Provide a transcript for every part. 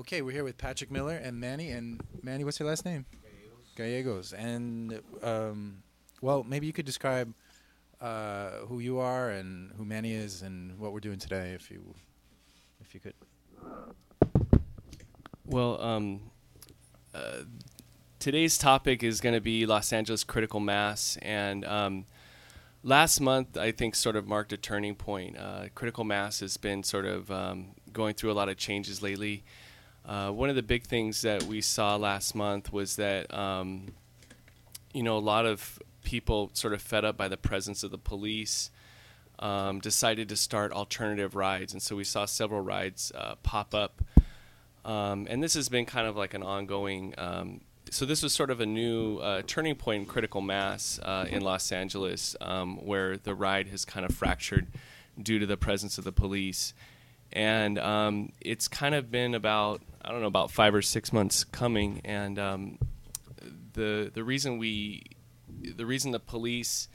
okay, we're here with Patrick Miller and Manny. And Manny, what's your last name? Gallegos. And um, well, maybe you could describe uh, who you are and who Manny is and what we're doing today, if you if you could. Well, um, uh, today's topic is going to be Los Angeles critical mass, and um, last month I think sort of marked a turning point. Uh, critical mass has been sort of um, going through a lot of changes lately. Uh, one of the big things that we saw last month was that um, you know a lot of people sort of fed up by the presence of the police. Um, decided to start alternative rides, and so we saw several rides uh, pop up. Um, and this has been kind of like an ongoing. Um, so this was sort of a new uh, turning point in critical mass uh, in Los Angeles, um, where the ride has kind of fractured due to the presence of the police, and um, it's kind of been about I don't know about five or six months coming, and um, the the reason we the reason the police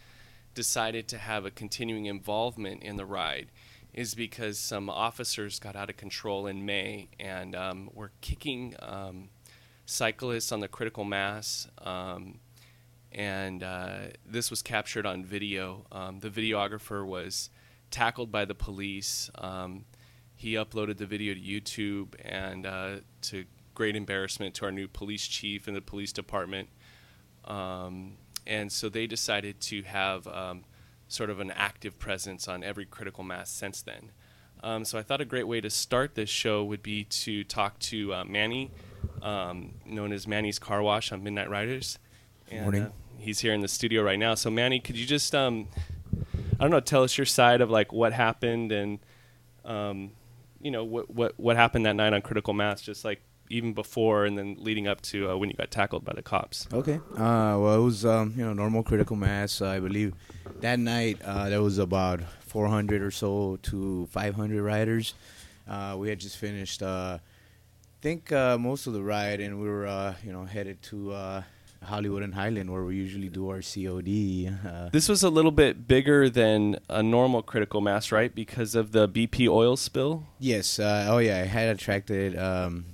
decided to have a continuing involvement in the ride is because some officers got out of control in May and um, were kicking um, cyclists on the critical mass. Um, and uh, this was captured on video. Um, the videographer was tackled by the police. He uploaded the video to YouTube, and uh, to great embarrassment to our new police chief and the police department. Um, and so they decided to have um, sort of an active presence on every critical mass since then. Um, so I thought a great way to start this show would be to talk to uh, Manny, um, known as Manny's Car Wash on Midnight Ridazz. And, Morning. Uh, he's here in the studio right now. So Manny, could you just, um, I don't know, tell us your side of like what happened and, um, you know, what what what happened that night on Critical Mass, just like even before and then leading up to uh, when you got tackled by the cops. Okay. Uh, well, it was um, you know normal critical mass. I believe that night uh, there was about 400 or so to 500 riders. Uh, we had just finished. Uh, I think uh, most of the ride, and we were uh, you know headed to uh, Hollywood and Highland, where we usually do our COD. Uh, This was a little bit bigger than a normal critical mass, right? Because of the BP oil spill. Yes. Uh, oh, yeah. It had attracted um,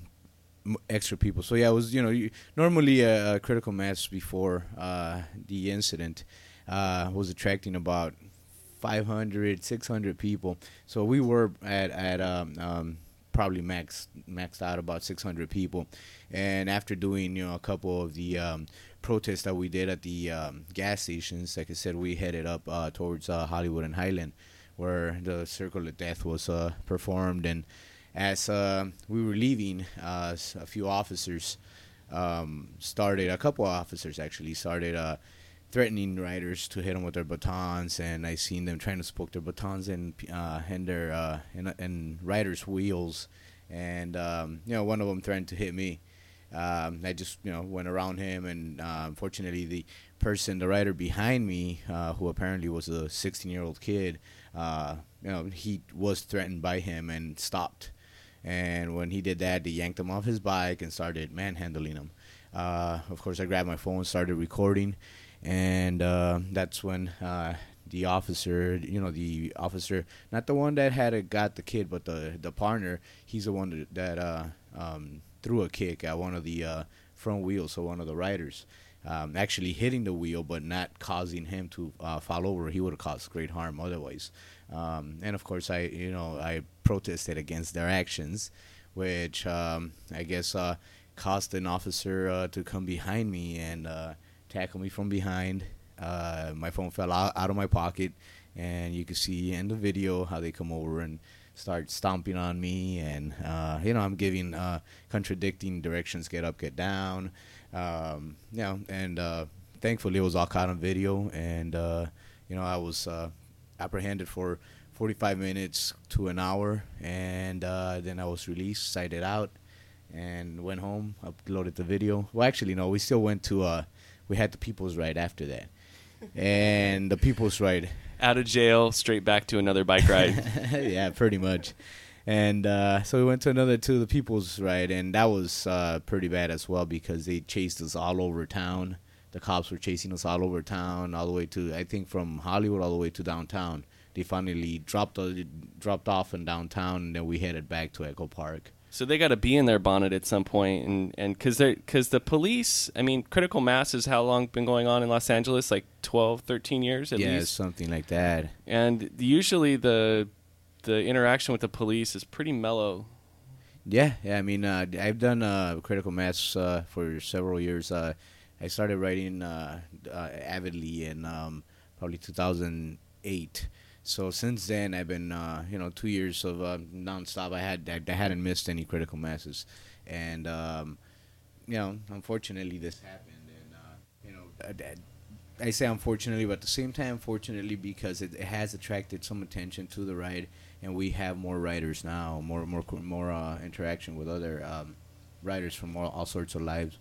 extra people. So yeah, it was you know you, normally a, a critical mass before uh, the incident uh, was attracting about 500, 600 people. So we were at at um, um, probably max maxed out about 600 people. And after doing you know a couple of the um, protests that we did at the um, gas stations, like I said, we headed up uh, towards uh, Hollywood and Highland, where the Circle of Death was uh, performed. And as uh, we were leaving, uh, a few officers um, started, a couple of officers actually started uh, threatening riders to hit them with their batons, and I seen them trying to poke their batons in uh, in their uh, in, in riders' wheels, and um, you know one of them threatened to hit me. Um, I just you know went around him, and uh, unfortunately the person, the rider behind me, uh, who apparently was a 16 year old kid, uh, you know he was threatened by him and stopped. And when he did that, they yanked him off his bike and started manhandling him. Uh, of course, I grabbed my phone, started recording, and uh, that's when uh, the officer, you know, the officer, not the one that had got the kid, but the the partner, he's the one that, that um, threw a kick at one of the uh, front wheels, so one of the riders. Um, actually hitting the wheel, but not causing him to uh, fall over. He would have caused great harm otherwise. Um, and of course, I you know I protested against their actions, which um, I guess uh, caused an officer uh, to come behind me and uh, tackle me from behind. Uh, my phone fell out, out of my pocket, and you can see in the video how they come over and start stomping on me, and uh, you know I'm giving uh, contradicting directions: get up, get down. Um, you know, and uh, thankfully it was all caught on video, and uh, you know I was uh, apprehended for 45 minutes to an hour, and uh, then I was released, cited out, and went home, uploaded the video. Well, actually, no, we still went to, uh, we had the People's Ride after that. and the People's Ride, Out of jail, straight back to another bike ride. yeah, pretty much. And uh, so we went to another to the People's Ride, and that was uh, pretty bad as well because they chased us all over town. The cops were chasing us all over town, all the way to I think from Hollywood all the way to downtown. They finally dropped uh, dropped off in downtown, and then we headed back to Echo Park. So they got to be in their bonnet at some point, and and because they because the police, I mean, critical mass is how long been going on in Los Angeles, like 12, 13 years at yeah, least, something like that. and usually the the interaction with the police is pretty mellow. Yeah, yeah. I mean, uh, I've done uh, critical mass uh, for several years. Uh, I started writing uh, uh, avidly in um, probably 2008. So since then, I've been, uh, you know, two years of uh, nonstop. I had, I, hadn't missed any critical masses, and um, you know, unfortunately, this happened, and uh, you know, I, say unfortunately, but at the same time, fortunately, because it, it has attracted some attention to the ride, and we have more riders now, more, more, more uh, interaction with other um, from all, all sorts of lives.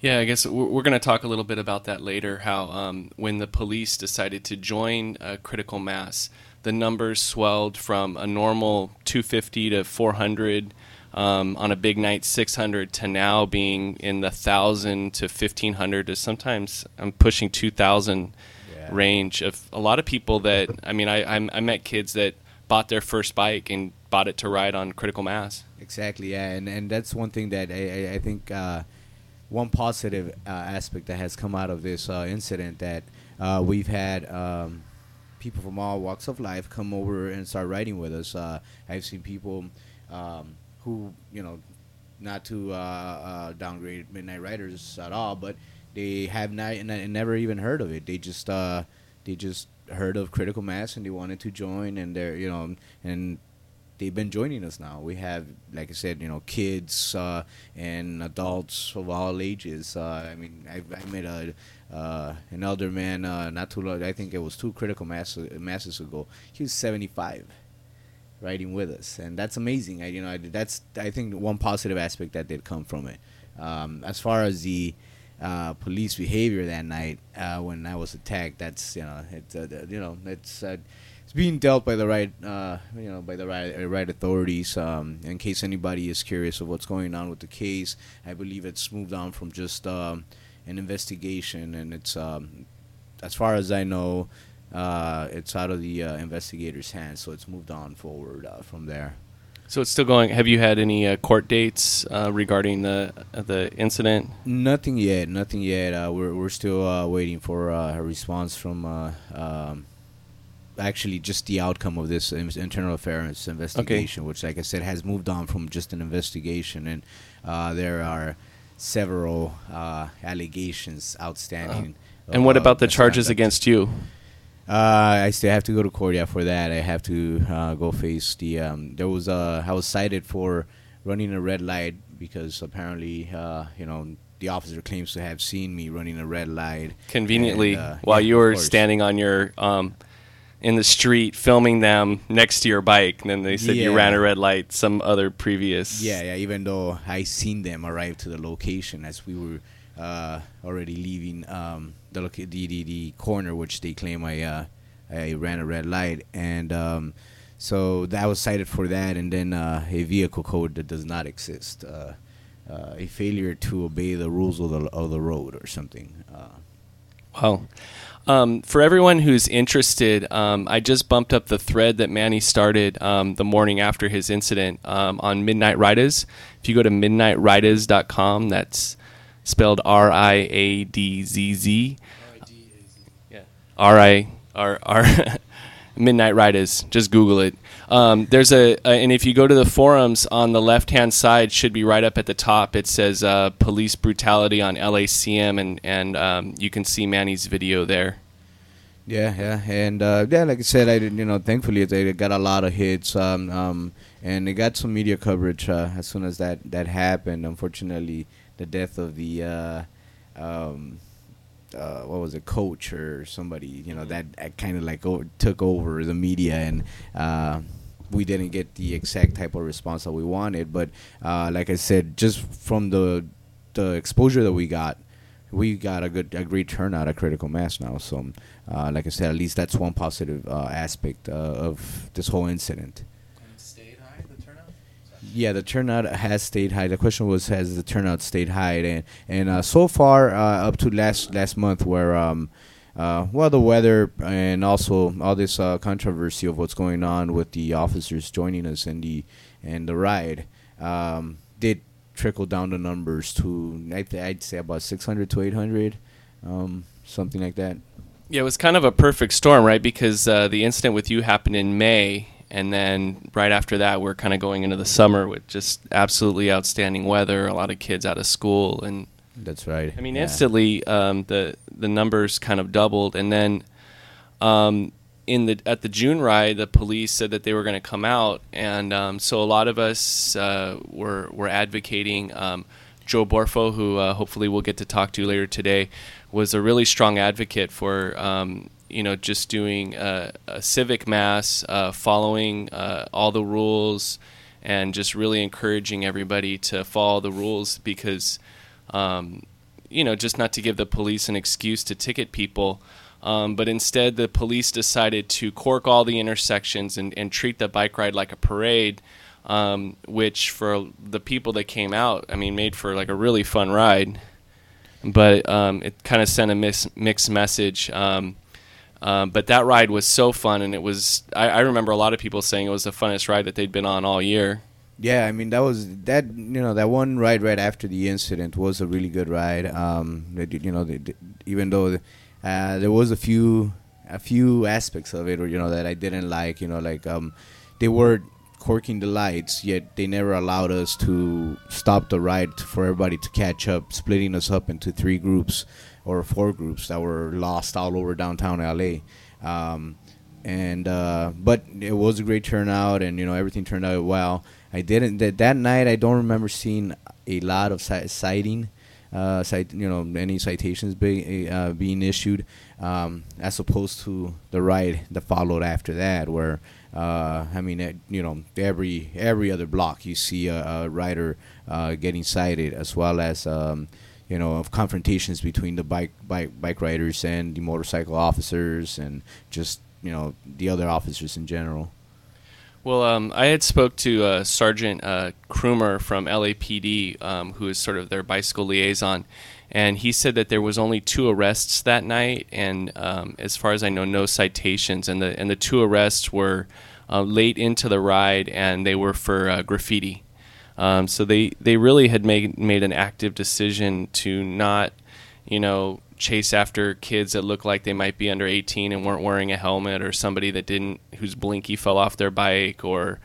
Yeah, I guess we're, going to talk a little bit about that later. How um, when the police decided to join uh, critical mass, the numbers swelled from a normal 250 to 400 um, on a big night, 600 to now being in the thousand to 1500 to sometimes I'm pushing 2000 Yeah. range of a lot of people that I mean I, I I met kids that bought their first bike and bought it to ride on critical mass. Exactly, yeah, and and that's one thing that I I, I think uh, one positive uh, aspect that has come out of this uh, incident that uh, we've had um, people from all walks of life come over and start riding with us. Uh, I've seen people um, who you know not to uh, uh, downgrade Midnight Ridazz at all, but they have not n- never even heard of it. They just they just heard of Critical Mass and they wanted to join, and they're you know and they've been joining us now. We have, like I said, you know, kids uh, and adults of all ages. Uh, I mean, I, I met a uh, an elder man uh, not too long. I think it was two critical mass, masses ago. He was seventy five, riding with us, and that's amazing. I, you know, I, that's I think one positive aspect that did come from it. Um, as far as the uh, police behavior that night uh, when I was attacked, that's you know, it's uh, you know, it's uh, it's being dealt by the right, uh, you know, by the right uh, right authorities. Um, in case anybody is curious of what's going on with the case, I believe it's moved on from just um, an investigation, and it's um, as far as I know, uh, it's out of the uh, investigators' hands. So it's moved on forward uh, from there. So it's still going. Have you had any uh, court dates uh, regarding the uh, the incident? Nothing yet. Nothing yet. Uh, we're we're still uh, waiting for uh, a response from. Uh, um, actually, just the outcome of this internal affairs investigation, which, like I said, has moved on from just an investigation, and uh, there are several uh, allegations outstanding. And what uh, about the charges against you? Uh, I still have to go to court. Yeah, for that, I have to uh, go face the. Um, there was a I was cited for running a red light because apparently, uh, you know, the officer claims to have seen me running a red light. Conveniently, And, uh, while yeah, you were standing on your um, in the street filming them next to your bike, and then they said you ran a red light. Some other previous. Yeah, yeah. Even though I seen them arrive to the location as we were uh, already leaving um, the, loca- the the the corner, which they claim I uh, I ran a red light, and um, so that was cited for that, and then uh, a vehicle code that does not exist, uh, uh, a failure to obey the rules of the of the road or something. Uh, Wow. Um, for everyone who's interested, um, I just bumped up the thread that Manny started um, the morning after his incident um, on Midnight Ridazz. If you go to midnightridazz.com, that's spelled R I A D Z Z. Yeah. R I R R Midnight Ridazz. Just Google it. Um, there's a, and if you go to the forums on the left hand side, should be right up at the top. It says uh, police brutality on LACM, and and um, you can see Manny's video there. Yeah, yeah, and uh, yeah, like I said, I you know, thankfully they got a lot of hits, um, um, and they got some media coverage uh, as soon as that that happened. Unfortunately, the death of the uh, um, uh, what was it, coach or somebody, you know, that, kind of like o- took over the media, and uh, we didn't get the exact type of response that we wanted. But uh, like I said, just from the the exposure that we got, we got a good, a great turnout at Critical Mass now. So, uh, like I said, at least that's one positive uh, aspect uh, of this whole incident. And stayed high, the turnout? Yeah, the turnout has stayed high. The question was, has the turnout stayed high? And and uh, so far, uh, up to last last month, where um, uh, well, the weather and also all this uh, controversy of what's going on with the officers joining us in the in the ride. um, did trickle down the numbers to I'd, I'd say about 600 to 800, um, something like that. Yeah, it was kind of a perfect storm, right? Because uh, the incident with you happened in May, and then right after that, we're kind of going into the summer with just absolutely outstanding weather, a lot of kids out of school, and That's right. I mean, Yeah. instantly um, the the numbers kind of doubled, and then um, in the at the June ride, the police said that they were going to come out, and um, so a lot of us uh, were were advocating. Um, Joe Borfo, who uh, hopefully we'll get to talk to later today, was a really strong advocate for um, you know just doing a, a civic mass, uh, following uh, all the rules, and just really encouraging everybody to follow the rules because um, you know, just not to give the police an excuse to ticket people. Um, but instead, the police decided to cork all the intersections and, and treat the bike ride like a parade, um, which for the people that came out, I mean, made for like a really fun ride. But um, it kind of sent a mixed message. Um, um, but that ride was so fun, and it was. I, I remember a lot of people saying it was the funnest ride that they'd been on all year. Yeah, I mean that was that you know that one ride right after the incident was a really good ride. Um, they you know, they, even though uh, there was a few a few aspects of it, or you know, that I didn't like. You know, like um, they were corking the lights, yet they never allowed us to stop the ride for everybody to catch up, splitting us up into three groups or four groups that were lost all over downtown LA. Um, and uh, but it was a great turnout, and you know everything turned out well. I didn't that that night. I don't remember seeing a lot of citing, uh, you know, any citations being uh, being issued, um, as opposed to the ride that followed after that, where uh, I mean, you know, every every other block you see a, a rider uh, getting cited, as well as. Um, you know, of confrontations between the bike bike bike riders and the motorcycle officers, and just you know the other officers in general. Well, um, I had spoke to uh, Sergeant uh, Krumer from LAPD, um, who is sort of their bicycle liaison, and he said that there was only two arrests that night, and um, as far as I know, no citations. And the and the two arrests were uh, late into the ride, and they were for uh, graffiti. Um, so they, they really had made made an active decision to not, you know, chase after kids that look like they might be under 18 and weren't wearing a helmet, or somebody that didn't whose blinky fell off their bike, or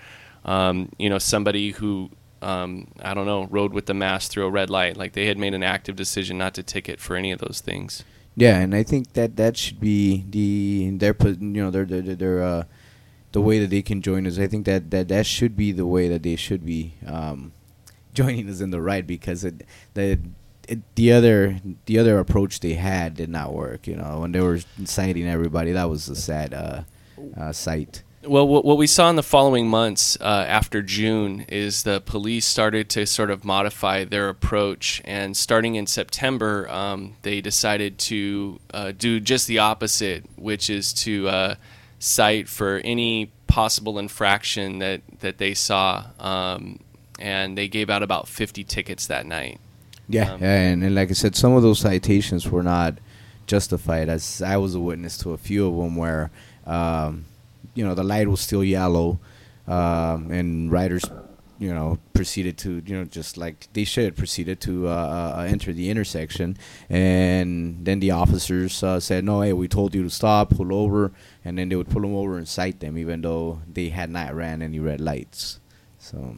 um, you know somebody who um, I don't know rode with the mask through a red light. Like they had made an active decision not to ticket for any of those things. Yeah, and I think that that should be the their you know their their their, uh, the way that they can join us. I think that, that that should be the way that they should be um, joining us in the ride because it, the it, the other the other approach they had did not work. You know, when they were citing everybody, that was a sad uh, uh, sight. Well, what, we saw in the following months uh, after June is the police started to sort of modify their approach, and starting in September, um, they decided to uh, do just the opposite, which is to uh, cite for any possible infraction that that they saw, um, and they gave out about 50 tickets that night. Yeah, Um, yeah, and, and like I said, some of those citations were not justified. As I was a witness to a few of them where, um, you know, the light was still yellow, um, and riders, you know, proceeded to, you know, just like they should, proceeded to uh, uh, enter the intersection, and then the officers uh, said, "No, hey, we told you to stop, pull over," and then they would pull them over and cite them, even though they had not ran any red lights. So.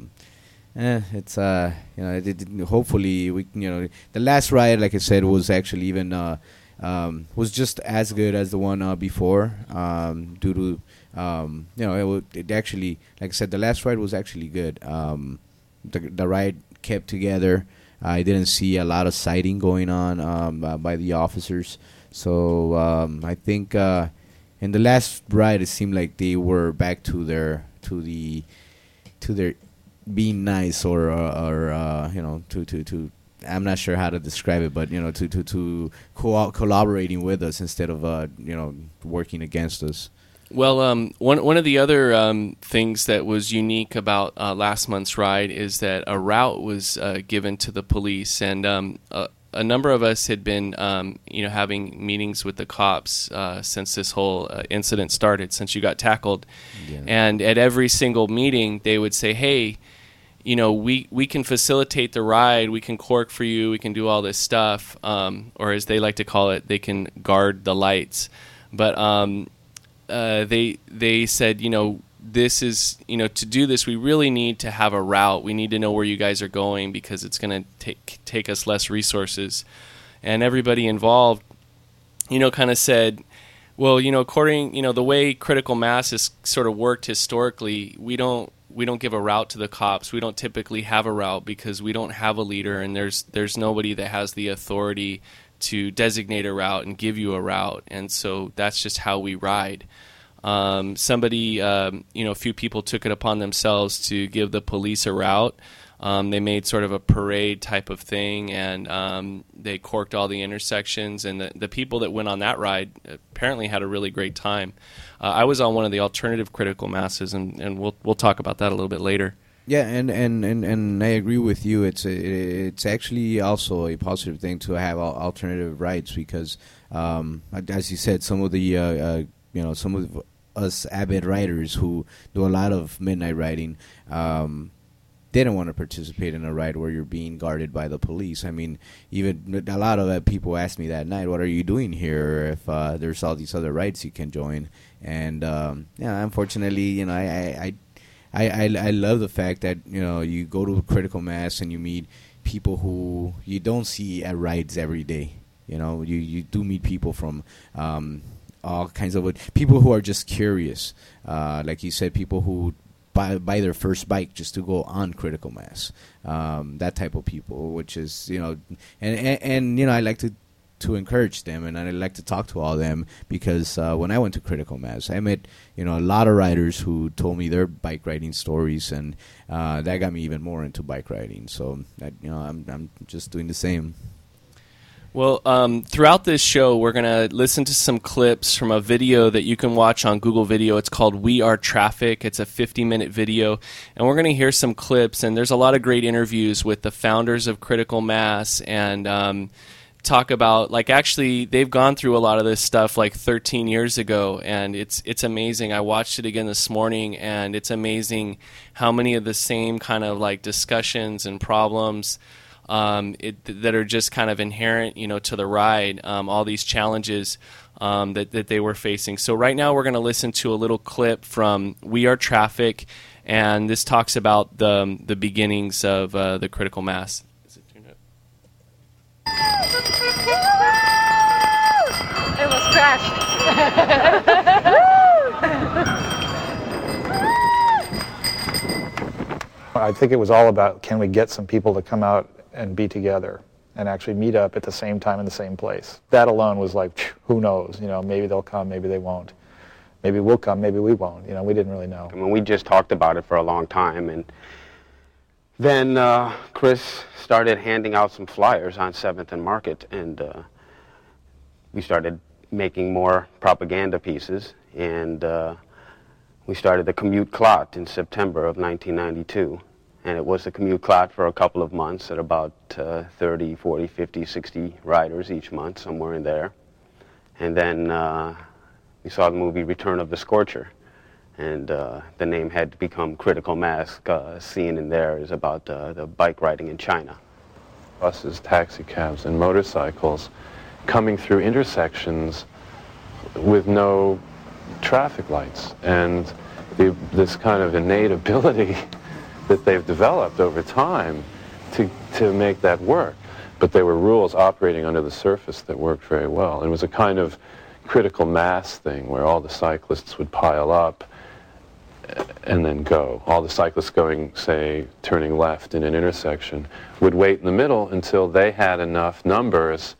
Eh, it's uh, you know, it, it, hopefully we, you know, the last ride, like I said, was actually even uh, um, was just as good as the one uh, before. Um, due to, um, you know, it, it actually, like I said, the last ride was actually good. Um, the the ride kept together. I didn't see a lot of sighting going on um, uh, by the officers. So um, I think uh, in the last ride, it seemed like they were back to their to the to their being nice or or, or uh, you know to to to I'm not sure how to describe it, but you know to to to co- collaborating with us instead of uh, you know working against us. Well, um, one one of the other um, things that was unique about uh, last month's ride is that a route was uh, given to the police, and um, a, a number of us had been, um, you know, having meetings with the cops uh, since this whole uh, incident started, since you got tackled, Yeah. and at every single meeting they would say, "Hey." You know, we we can facilitate the ride, we can cork for you, we can do all this stuff, um, or as they like to call it, they can guard the lights. But um, uh, they they said, you know, this is you know to do this we really need to have a route we need to know where you guys are going because it's going to take take us less resources and everybody involved you know kind of said well you know according you know the way critical mass has sort of worked historically we don't we don't give a route to the cops we don't typically have a route because we don't have a leader and there's there's nobody that has the authority to designate a route and give you a route and so that's just how we ride um, somebody, um, you know, a few people took it upon themselves to give the police a route. Um, they made sort of a parade type of thing, and um, they corked all the intersections. And the, the people that went on that ride apparently had a really great time. Uh, I was on one of the alternative critical masses, and, and we'll we'll talk about that a little bit later. Yeah, and, and, and, and I agree with you. It's a, it's actually also a positive thing to have alternative rides because, um, as you said, some of the uh, uh, you know some of us avid writers who do a lot of midnight writing um, they don't want to participate in a ride where you're being guarded by the police. I mean, even a lot of people asked me that night, "What are you doing here? If uh, there's all these other rides you can join?" And um, yeah, unfortunately, you know, I, I I, I I love the fact that you know you go to critical mass and you meet people who you don't see at rides every day. You know, you you do meet people from um, all kinds of people who are just curious. Uh, like you said, people who buy, buy their first bike just to go on critical mass. Um, that type of people, which is you know, and, and, and you know, I like to to encourage them and I like to talk to all of them because uh, when I went to Critical Mass, I met you know a lot of riders who told me their bike riding stories, and uh, that got me even more into bike riding. So that, you know I'm I'm just doing the same. Well, um, throughout this show, we're going to listen to some clips from a video that you can watch on Google Video. It's called We Are Traffic. It's a 50 minute video. And we're going to hear some clips. And there's a lot of great interviews with the founders of Critical Mass and um, talk about, like, actually, they've gone through a lot of this stuff like 13 years ago. And it's, it's amazing. I watched it again this morning, and it's amazing how many of the same kind of like discussions and problems um, it, that are just kind of inherent, you know, to the ride. Um, all these challenges um, that that they were facing. So right now we're going to listen to a little clip from We Are Traffic, and this talks about the the beginnings of uh, the critical mass. It was crashed. I think it was all about can we get some people to come out and be together and actually meet up at the same time in the same place. That alone was like, who knows? You know, maybe they'll come, maybe they won't. Maybe we'll come, maybe we won't. You know, we didn't really know. I mean, we just talked about it for a long time, and then uh, Chris started handing out some flyers on Seventh and Market, and uh, we started making more propaganda pieces, and uh, we started the Commute Clot in September of 1992 and it was the commute clot for a couple of months at about uh, 30, 40, 50, 60 riders each month, somewhere in there. And then uh, we saw the movie Return of the Scorcher, and uh, the name had become Critical Mass. Uh, scene in there is about uh, the bike riding in China. Buses, taxicabs, and motorcycles coming through intersections with no traffic lights, and the, this kind of innate ability that they've developed over time to, to make that work. But there were rules operating under the surface that worked very well. It was a kind of critical mass thing where all the cyclists would pile up and then go. All the cyclists going, say, turning left in an intersection would wait in the middle until they had enough numbers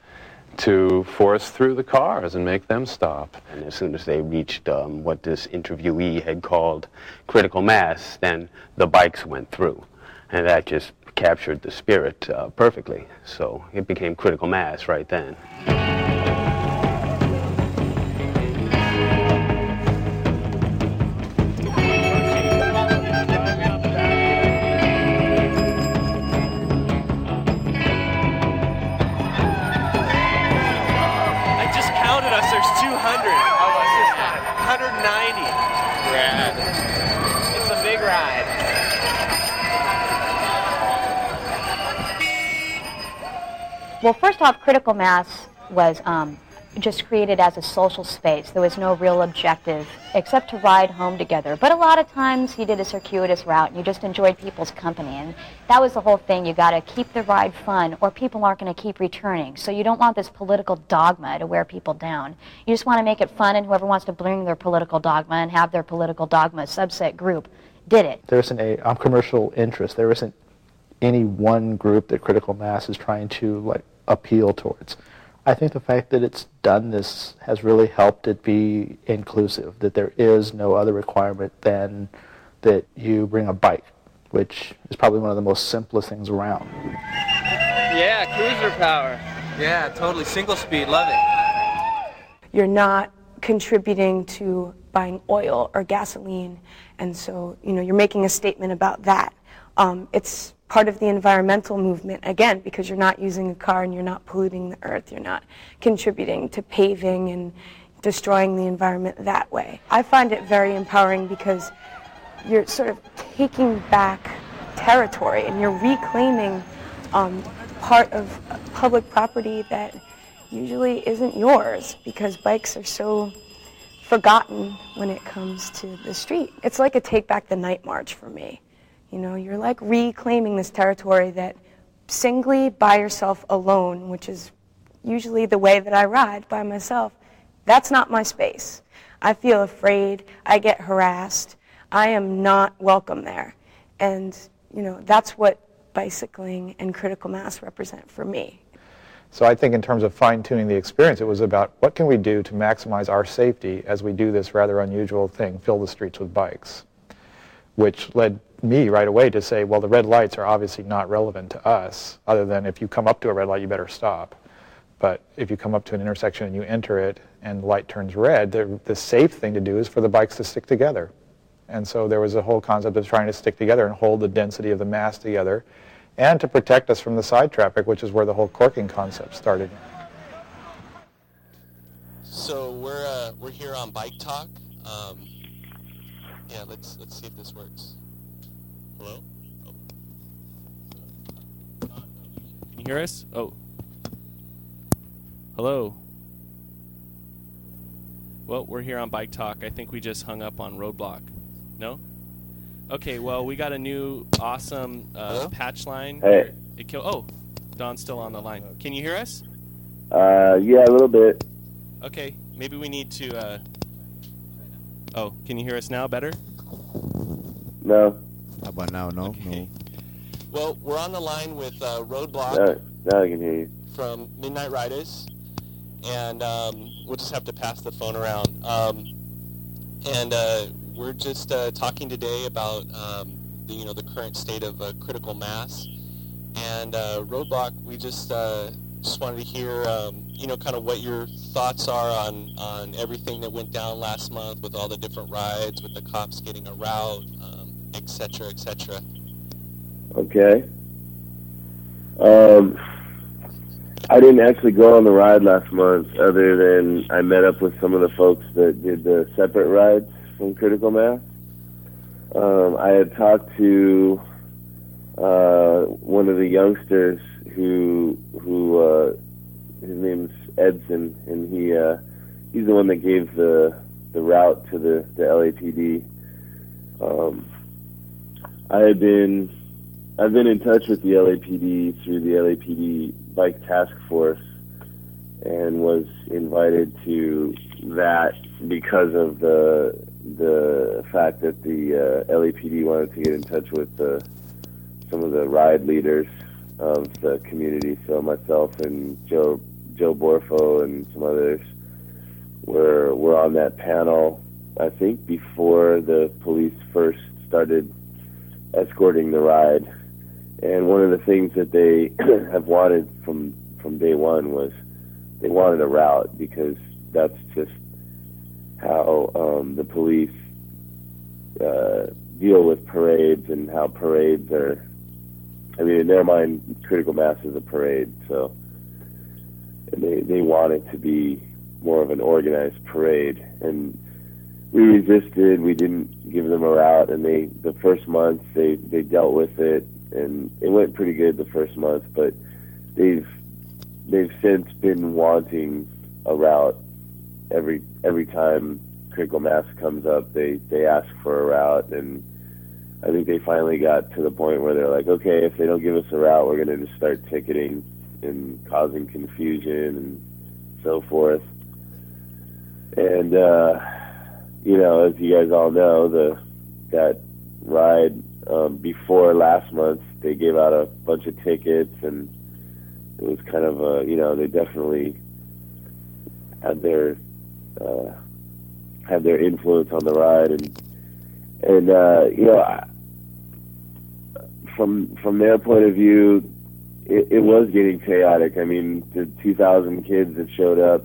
to force through the cars and make them stop. And as soon as they reached um, what this interviewee had called critical mass, then the bikes went through. And that just captured the spirit uh, perfectly. So it became critical mass right then. Well, first off, critical mass was um, just created as a social space. There was no real objective except to ride home together. But a lot of times you did a circuitous route and you just enjoyed people's company. And that was the whole thing. You got to keep the ride fun or people aren't going to keep returning. So you don't want this political dogma to wear people down. You just want to make it fun and whoever wants to bring their political dogma and have their political dogma subset group did it. There isn't a um, commercial interest. There isn't any one group that critical mass is trying to like appeal towards. I think the fact that it's done this has really helped it be inclusive, that there is no other requirement than that you bring a bike, which is probably one of the most simplest things around. Yeah, cruiser power. Yeah, totally. Single speed, love it. You're not contributing to buying oil or gasoline, and so you know you're making a statement about that. Um, it's part of the environmental movement again because you're not using a car and you're not polluting the earth you're not contributing to paving and destroying the environment that way. I find it very empowering because you're sort of taking back territory and you're reclaiming um, part of public property that usually isn't yours because bikes are so forgotten when it comes to the street. It's like a take back the night march for me you know, you're like reclaiming this territory that singly by yourself alone, which is usually the way that I ride by myself, that's not my space. I feel afraid. I get harassed. I am not welcome there. And, you know, that's what bicycling and critical mass represent for me. So I think in terms of fine-tuning the experience, it was about what can we do to maximize our safety as we do this rather unusual thing, fill the streets with bikes, which led me right away to say, well, the red lights are obviously not relevant to us, other than if you come up to a red light, you better stop. But if you come up to an intersection and you enter it and the light turns red, the, the safe thing to do is for the bikes to stick together. And so there was a whole concept of trying to stick together and hold the density of the mass together and to protect us from the side traffic, which is where the whole corking concept started. So we're, uh, we're here on Bike Talk. Um, yeah, let's, let's see if this works. Hello? Oh. Can you hear us? Oh. Hello. Well, we're here on Bike Talk. I think we just hung up on Roadblock. No? Okay, well, we got a new awesome uh, patch line. Hey. It kill- oh, Don's still on the line. Can you hear us? Uh, yeah, a little bit. Okay, maybe we need to. Uh... Oh, can you hear us now better? No. How about now? No, no. Well, we're on the line with uh, Roadblock Now, now I can hear you. from Midnight Ridazz, and um, we'll just have to pass the phone around. Um, and uh, we're just uh, talking today about um, the, you know the current state of uh, critical mass. And uh, Roadblock, we just uh, just wanted to hear um, you know kind of what your thoughts are on on everything that went down last month with all the different rides, with the cops getting a route, um, et cetera, et cetera. Okay. Um, I didn't actually go on the ride last month, other than I met up with some of the folks that did the separate rides from Critical Mass. Um, I had talked to uh, one of the youngsters who who uh, his name's Edson, and he uh, he's the one that gave the the route to the the LAPD. Um, I had been I've been in touch with the LAPD through the LAPD Bike Task Force and was invited to that because of the the fact that the uh, LAPD wanted to get in touch with the, some of the ride leaders of the community. So myself and Joe Joe Borfo and some others were were on that panel. I think before the police first started escorting the ride. And one of the things that they have wanted from from day one was they wanted a route because that's just how um, the police uh, deal with parades and how parades are. I mean, in their mind, critical mass is a parade, so they they want it to be more of an organized parade. And we resisted. We didn't give them a route, and they the first month they they dealt with it, and it went pretty good the first month. But they've they've since been wanting a route every every time critical mass comes up. They they ask for a route, and I think they finally got to the point where they're like, okay, if they don't give us a route, we're going to just start ticketing and causing confusion and so forth. And uh, you know, as you guys all know, the that ride um, before last month, they gave out a bunch of tickets, and it was kind of a you know they definitely had their uh, had their influence on the ride, and and uh, you know I, from from their point of view, it, it was getting chaotic. I mean, the 2,000 kids that showed up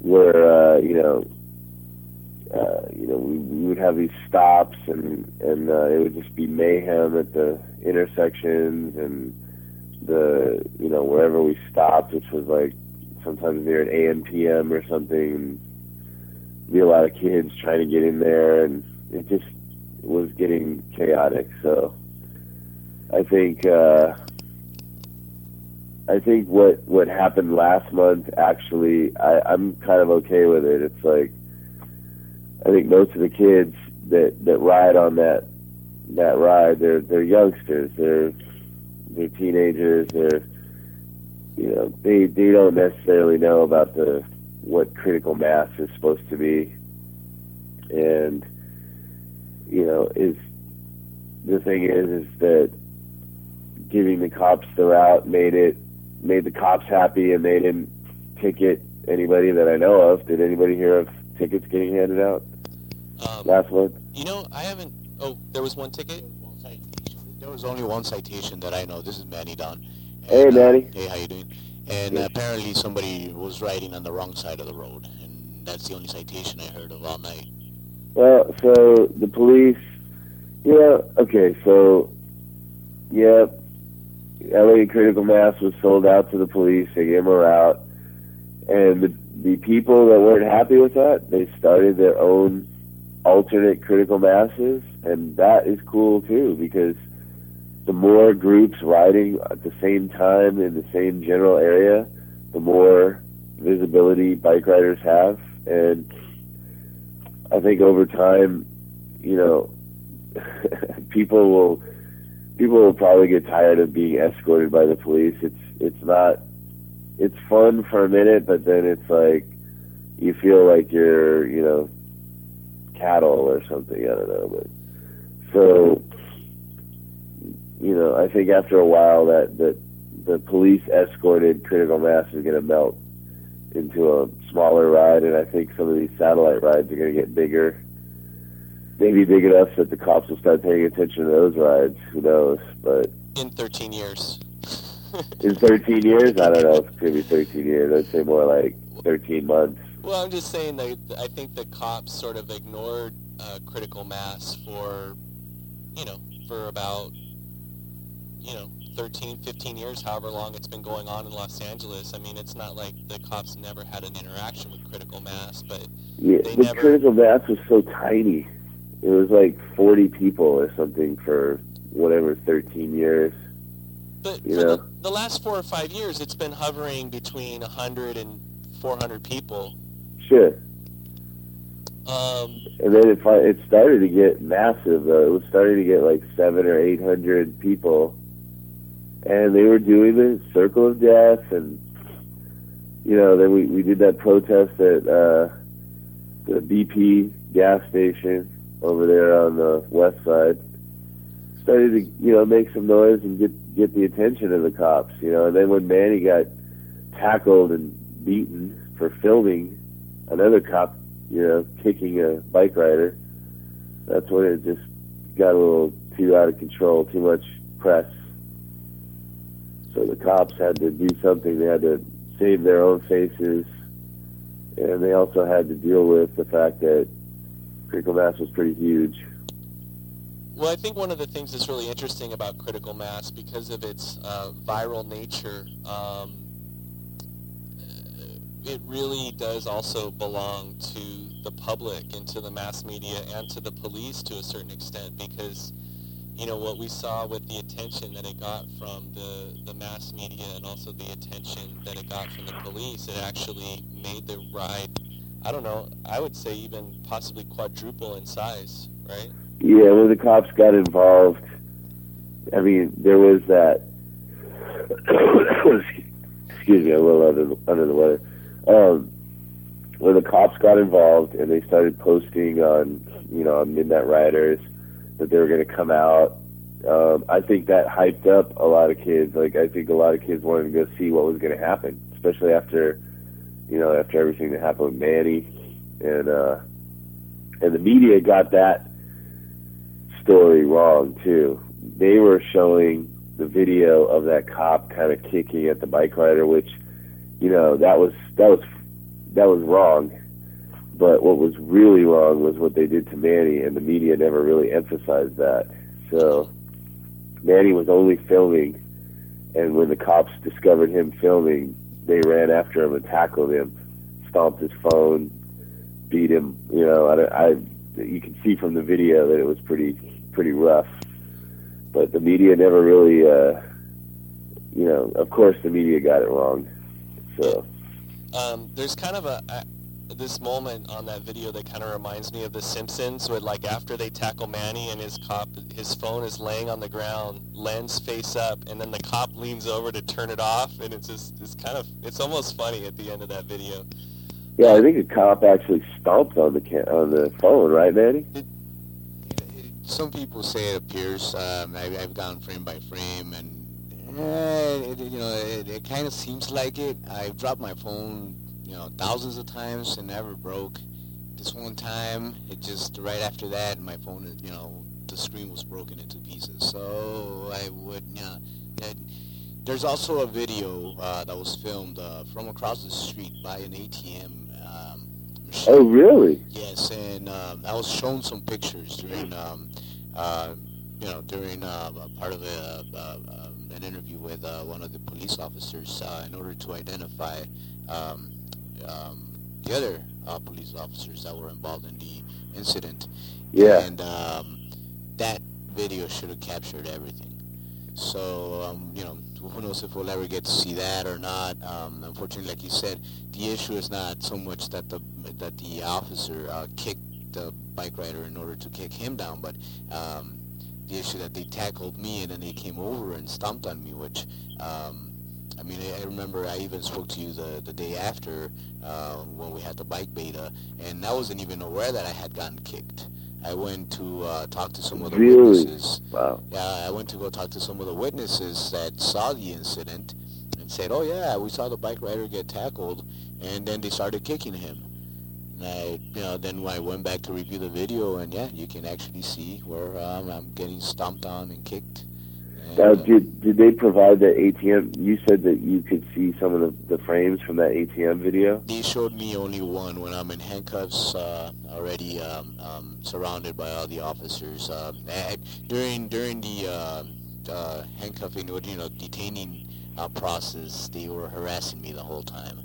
were uh, you know uh, you know, we, we would have these stops, and and uh, it would just be mayhem at the intersections and the you know wherever we stopped, which was like sometimes near an AM PM or something. Be a lot of kids trying to get in there, and it just was getting chaotic. So I think uh, I think what what happened last month actually I, I'm kind of okay with it. It's like I think most of the kids that that ride on that that ride, they're they're youngsters. They're they're teenagers. They're you know they they don't necessarily know about the what critical mass is supposed to be, and you know is the thing is is that giving the cops the route made it made the cops happy and they didn't ticket anybody that I know of. Did anybody hear of tickets getting handed out? Last month? You know, I haven't. Oh, there was one ticket. There was only one citation that I know. This is Manny Don. Hey, uh, Manny. Hey, how you doing? And apparently somebody was riding on the wrong side of the road, and that's the only citation I heard of all night. Well, so the police, yeah, okay, so, yeah, LA Critical Mass was sold out to the police. They gave them a route. And the, the people that weren't happy with that, they started their own alternate critical masses. And that is cool, too, because the more groups riding at the same time in the same general area, the more visibility bike riders have. And I think over time, you know, people will people will probably get tired of being escorted by the police. It's it's not it's fun for a minute, but then it's like you feel like you're you know cattle or something. I don't know, but so you know I think after a while that that the police escorted critical mass is going to melt into a smaller ride, and I think some of these satellite rides are going to get bigger. Maybe big enough that the cops will start paying attention to those rides. Who knows? But in 13 years. in 13 years, I don't know if it's going to be 13 years. I'd say more like 13 months. Well, I'm just saying that I think the cops sort of ignored uh, critical mass for, you know, for about, you know, 13, 15 years, however long it's been going on in Los Angeles. I mean, it's not like the cops never had an interaction with critical mass, but yeah, they the never. critical mass was so tiny. It was like 40 people or something for whatever 13 years. But you for know, the, the last four or five years, it's been hovering between 100 and 400 people. Sure. Um, And then it it started to get massive. Though. It was starting to get like seven or eight hundred people, and they were doing the circle of death, and you know, then we we did that protest at uh, the BP gas station over there on the west side. Started to you know make some noise and get get the attention of the cops, you know. And then when Manny got tackled and beaten for filming another cop you know, kicking a bike rider. That's when it just got a little too out of control, too much press. So the cops had to do something. They had to save their own faces, and they also had to deal with the fact that critical mass was pretty huge. Well, I think one of the things that's really interesting about critical mass, because of its uh, viral nature, um, it really does also belong to the public and to the mass media and to the police to a certain extent, because you know what we saw with the attention that it got from the the mass media and also the attention that it got from the police, it actually made the ride. I don't know. I would say even possibly quadruple in size, right? Yeah, when the cops got involved, I mean, there was that. excuse me, a little under under the weather. Um, when the cops got involved and they started posting on, you know, on Midnight Ridazz that they were going to come out, um, I think that hyped up a lot of kids. Like, I think a lot of kids wanted to go see what was going to happen, especially after, you know, after everything that happened with Manny, and uh, and the media got that story wrong too. They were showing the video of that cop kind of kicking at the bike rider, which, you know, that was that was that was wrong. But what was really wrong was what they did to Manny, and the media never really emphasized that. So Manny was only filming, and when the cops discovered him filming, they ran after him and tackled him, stomped his phone, beat him. You know, I, I you can see from the video that it was pretty pretty rough. But the media never really, uh, you know, of course the media got it wrong. So Um, there's kind of a, a this moment on that video that kind of reminds me of The Simpsons, where like after they tackle Manny and his cop, his phone is laying on the ground, lens face up, and then the cop leans over to turn it off, and it's just it's kind of it's almost funny at the end of that video. yeah, I think a cop actually stomped on the ca- on the phone, right, Manny? Some people say it appears. Um, I've, I've gone frame by frame, and eh, it, you know, it, it kind of seems like it. I've dropped my phone, you know, thousands of times and never broke. This one time, it just right after that, my phone, you know, the screen was broken into pieces. So I would, you know, it, there's also a video uh, that was filmed uh, from across the street by an ATM um, Oh, really? Yes, and um, I was shown some pictures during, um, uh, you know, during uh, a part of a, an interview with uh, one of the police officers uh, in order to identify um, um, the other uh, police officers that were involved in the incident. Yeah. And um, that video should have captured everything. So, um, you know, who knows if we'll ever get to see that or not. Um, unfortunately, like you said, the issue is not so much that the that the officer uh, kicked the bike rider in order to kick him down, but um, the issue that they tackled me and then they came over and stomped on me, which um, I mean, I, I remember I even spoke to you the, the day after uh, when we had the bike beta, and I wasn't even aware that I had gotten kicked. I went to uh, talk to some of the Really? witnesses. Wow. Yeah, I went to go talk to some of the witnesses that saw the incident and said, "Oh yeah, we saw the bike rider get tackled, and then they started kicking him." And I, you know, then I went back to review the video, and yeah, you can actually see where um, I'm getting stomped on and kicked. Now, did did they provide the ATM? You said that you could see some of the, the frames from that ATM video. They showed me only one when I'm in handcuffs, uh, already um, um, surrounded by all the officers. Um, I, during during the uh, uh, handcuffing, or you know, detaining uh, process, they were harassing me the whole time,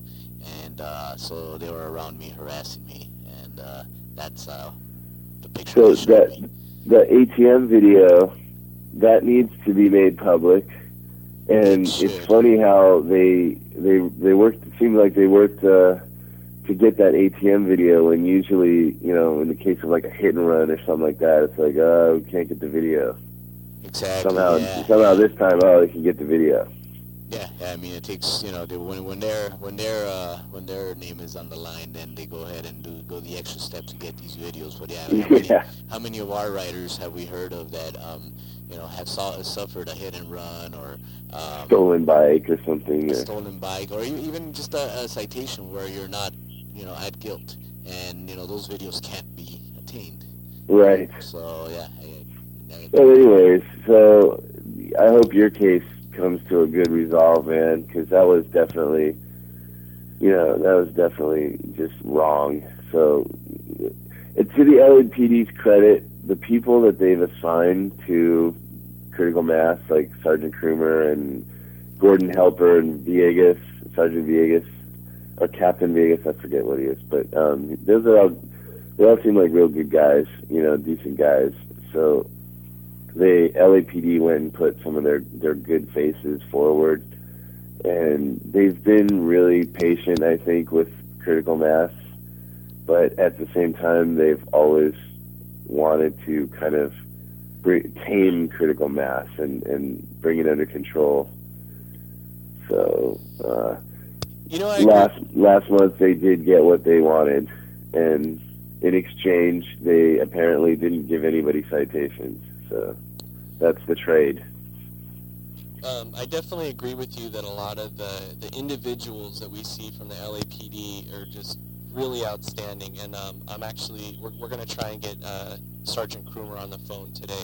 and uh, so they were around me harassing me, and uh, that's uh, the picture. So that the ATM video that needs to be made public, and it's funny how they they they worked. It seemed like they worked uh, to get that ATM video, and usually, you know, in the case of like a hit and run or something like that, it's like, oh, we can't get the video. Exactly. Somehow, yeah. somehow this time, oh, they can get the video. I mean, it takes you know they, when when their when their uh, when their name is on the line, then they go ahead and do go the extra step to get these videos. But yeah, how many, Yeah. how many of our writers have we heard of that um, you know have saw, suffered a hit and run or um, Stolen bike or something. stolen bike or even just a, a citation where you're not you know at guilt and you know those videos can't be attained. Right. So yeah, I, I, Well, anyways, so I hope your case comes to a good resolve, man, because that was definitely, you know, that was definitely just wrong. So, it, to the LAPD's credit, the people that they've assigned to critical mass, like Sergeant Krumer and Gordon Helper and Villegas, Sergeant Villegas, or Captain Villegas, I forget what he is, but um, those are all, they all seem like real good guys, you know, decent guys. So, the LAPD went and put some of their their good faces forward, and they've been really patient, I think, with critical mass. But at the same time, they've always wanted to kind of bring, tame critical mass and and bring it under control. So. Uh, You know, last last month they did get what they wanted, and in exchange they apparently didn't give anybody citations. So that's the trade. Um, I definitely agree with you that a lot of the, the individuals that we see from the LAPD are just really outstanding. And um, I'm actually, we're, we're going to try and get uh, Sergeant Krumer on the phone today.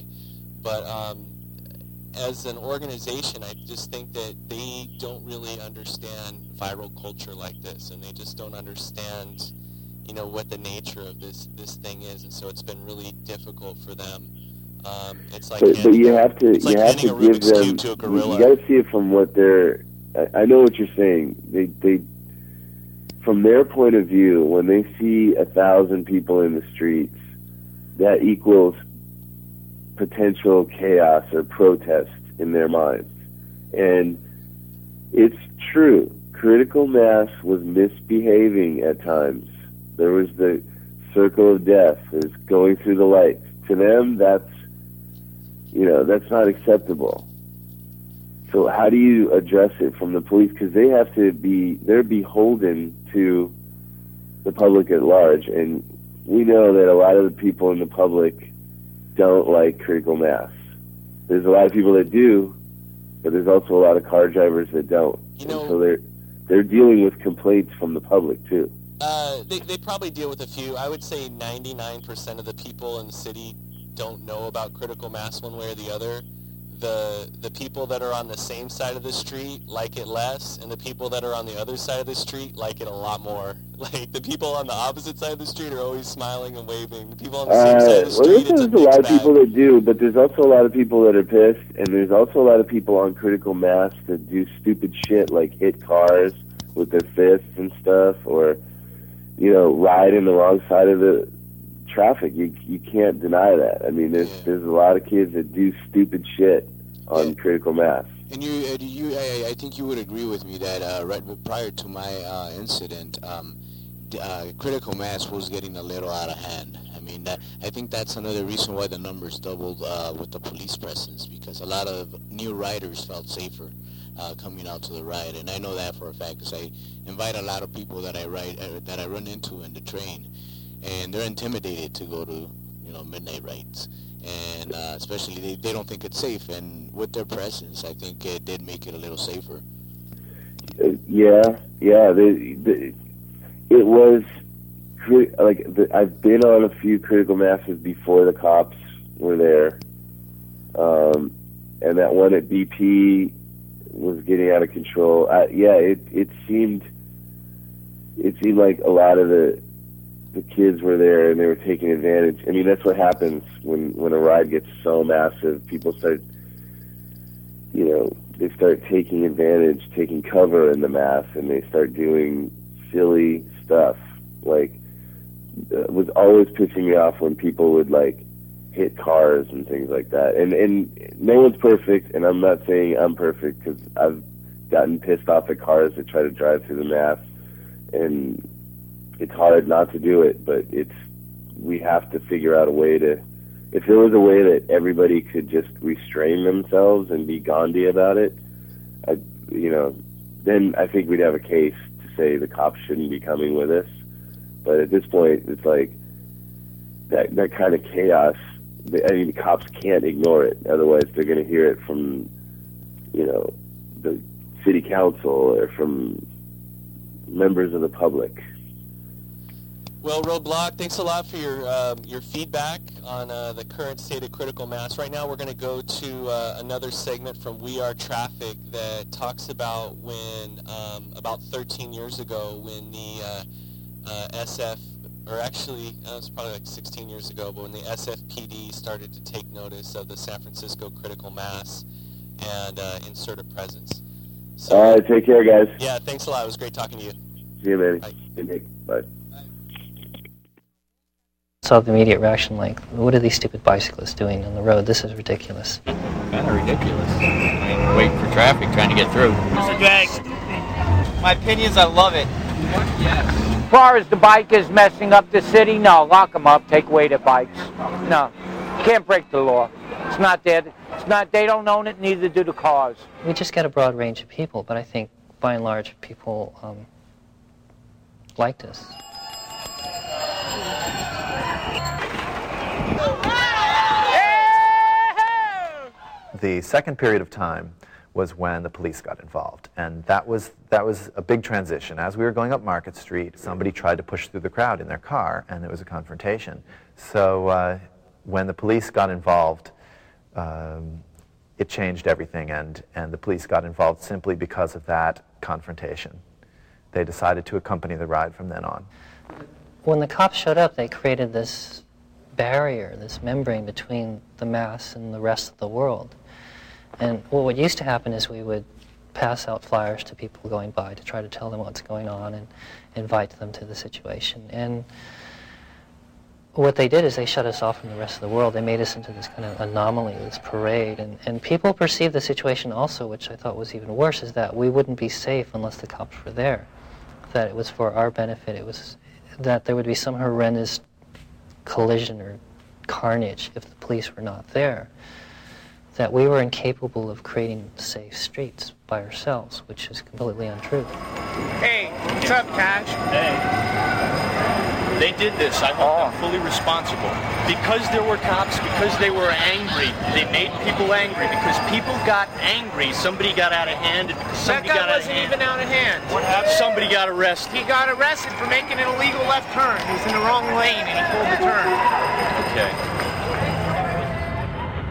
But um, as an organization, I just think that they don't really understand viral culture like this. And they just don't understand, you know, what the nature of this, this thing is. And so it's been really difficult for them. Um, it's like but, but you have to like you have to give them. to a You, got to see it from what they're. I, I know what you're saying. They they from their point of view, when they see a thousand people in the streets, that equals potential chaos or protest in their minds, and it's true. Critical mass was misbehaving at times. There was the circle of death is going through the lights. To them, that's you know that's not acceptable. So how do you address it from the police? Because they have to be they're beholden to the public at large, and we know that a lot of the people in the public don't like critical mass. There's a lot of people that do, but there's also a lot of car drivers that don't. and so they're they're dealing with complaints from the public too. Uh, they, they probably deal with a few. I would say 99% of the people in the city don't know about critical mass one way or the other. The the people that are on the same side of the street like it less, and the people that are on the other side of the street like it a lot more. Like the people on the opposite side of the street are always smiling and waving. The people on the same Uh, side of the street well, there's, a there's a lot of bag. people that do, but there's also a lot of people that are pissed, and there's also a lot of people on critical mass that do stupid shit like hit cars with their fists and stuff, or you know, ride in the wrong side of the traffic. You you can't deny that. I mean, there's there's a lot of kids that do stupid shit on critical mass. And you, uh, you, I, I think you would agree with me that uh, right prior to my uh, incident, um, uh, critical mass was getting a little out of hand. I mean, that, I think that's another reason why the numbers doubled uh, with the police presence because a lot of new riders felt safer uh, coming out to the ride, and I know that for a fact because I invite a lot of people that I ride uh, that I run into in the train, and they're intimidated to go to you know Midnight Ridazz and uh, especially they, they don't think it's safe. And with their presence, I think it did make it a little safer. Uh, yeah, yeah. The, the, it was like the, I've been on a few critical masses before the cops were there, um, and that one at BP was getting out of control. Yeah, it it seemed it seemed like a lot of the the kids were there and they were taking advantage. I mean, that's what happens when when a ride gets so massive. People start, you know, they start taking advantage, taking cover in the mass, and they start doing silly stuff. Like, uh, it was always pissing me off when people would like hit cars and things like that. And and no one's perfect, and I'm not saying I'm perfect because I've gotten pissed off at cars that try to drive through the mass, and it's hard not to do it, but it's we have to figure out a way to. If there was a way that everybody could just restrain themselves and be Gandhi about it, I, you know, then I think we'd have a case to say the cops shouldn't be coming with us. But at this point, it's like that that kind of chaos. I mean, the cops can't ignore it. Otherwise, they're going to hear it from, you know, the city council or from members of the public. Well, Roadblock, thanks a lot for your um, your feedback on uh, the current state of critical mass. Right now, we're going to go to uh, another segment from We Are Traffic that talks about when um, about 13 years ago when the uh, uh, SF, or actually uh, it was probably like 16 years ago, but when the SFPD started to take notice of the San Francisco critical mass and uh, insert a presence. All right, take care, guys. Yeah, thanks a lot. It was great talking to you. See you. Good night. Bye. Saw the immediate reaction like, what are these stupid bicyclists doing on the road? This is ridiculous. Kind of ridiculous. I mean, waiting for traffic, trying to get through. It's a drag. My opinions, I love it. Yes. As far as the bike is messing up the city, no, lock them up, take away the bikes. No, can't break the law. It's not there. It's not. They don't own it. Neither do the cars. We just get a broad range of people, but I think by and large people um, liked us. The second period of time was when the police got involved, and that was that was a big transition. As we were going up Market Street, somebody tried to push through the crowd in their car, and there was a confrontation. So uh, when the police got involved, um, it changed everything, and and the police got involved simply because of that confrontation. They decided to accompany the ride from then on. When the cops showed up, they created this barrier, this membrane between the mass and the rest of the world. And well, what used to happen is we would pass out flyers to people going by to try to tell them what's going on and invite them to the situation. And what they did is they shut us off from the rest of the world. They made us into this kind of anomaly, this parade. And, and people perceived the situation also, which I thought was even worse, is that we wouldn't be safe unless the cops were there. That it was for our benefit. It was that there would be some horrendous collision or carnage if the police were not there that we were incapable of creating safe streets by ourselves, which is completely untrue. Hey, what's up, Cash? Hey. They did this. I hold them oh. fully responsible. Because there were cops, because they were angry, they made people angry. Because people got angry, somebody got out of hand. And somebody that guy got wasn't hand. even out of hand. What happened? Somebody got arrested. He got arrested for making an illegal left turn. He was in the wrong lane and he pulled the turn. Okay.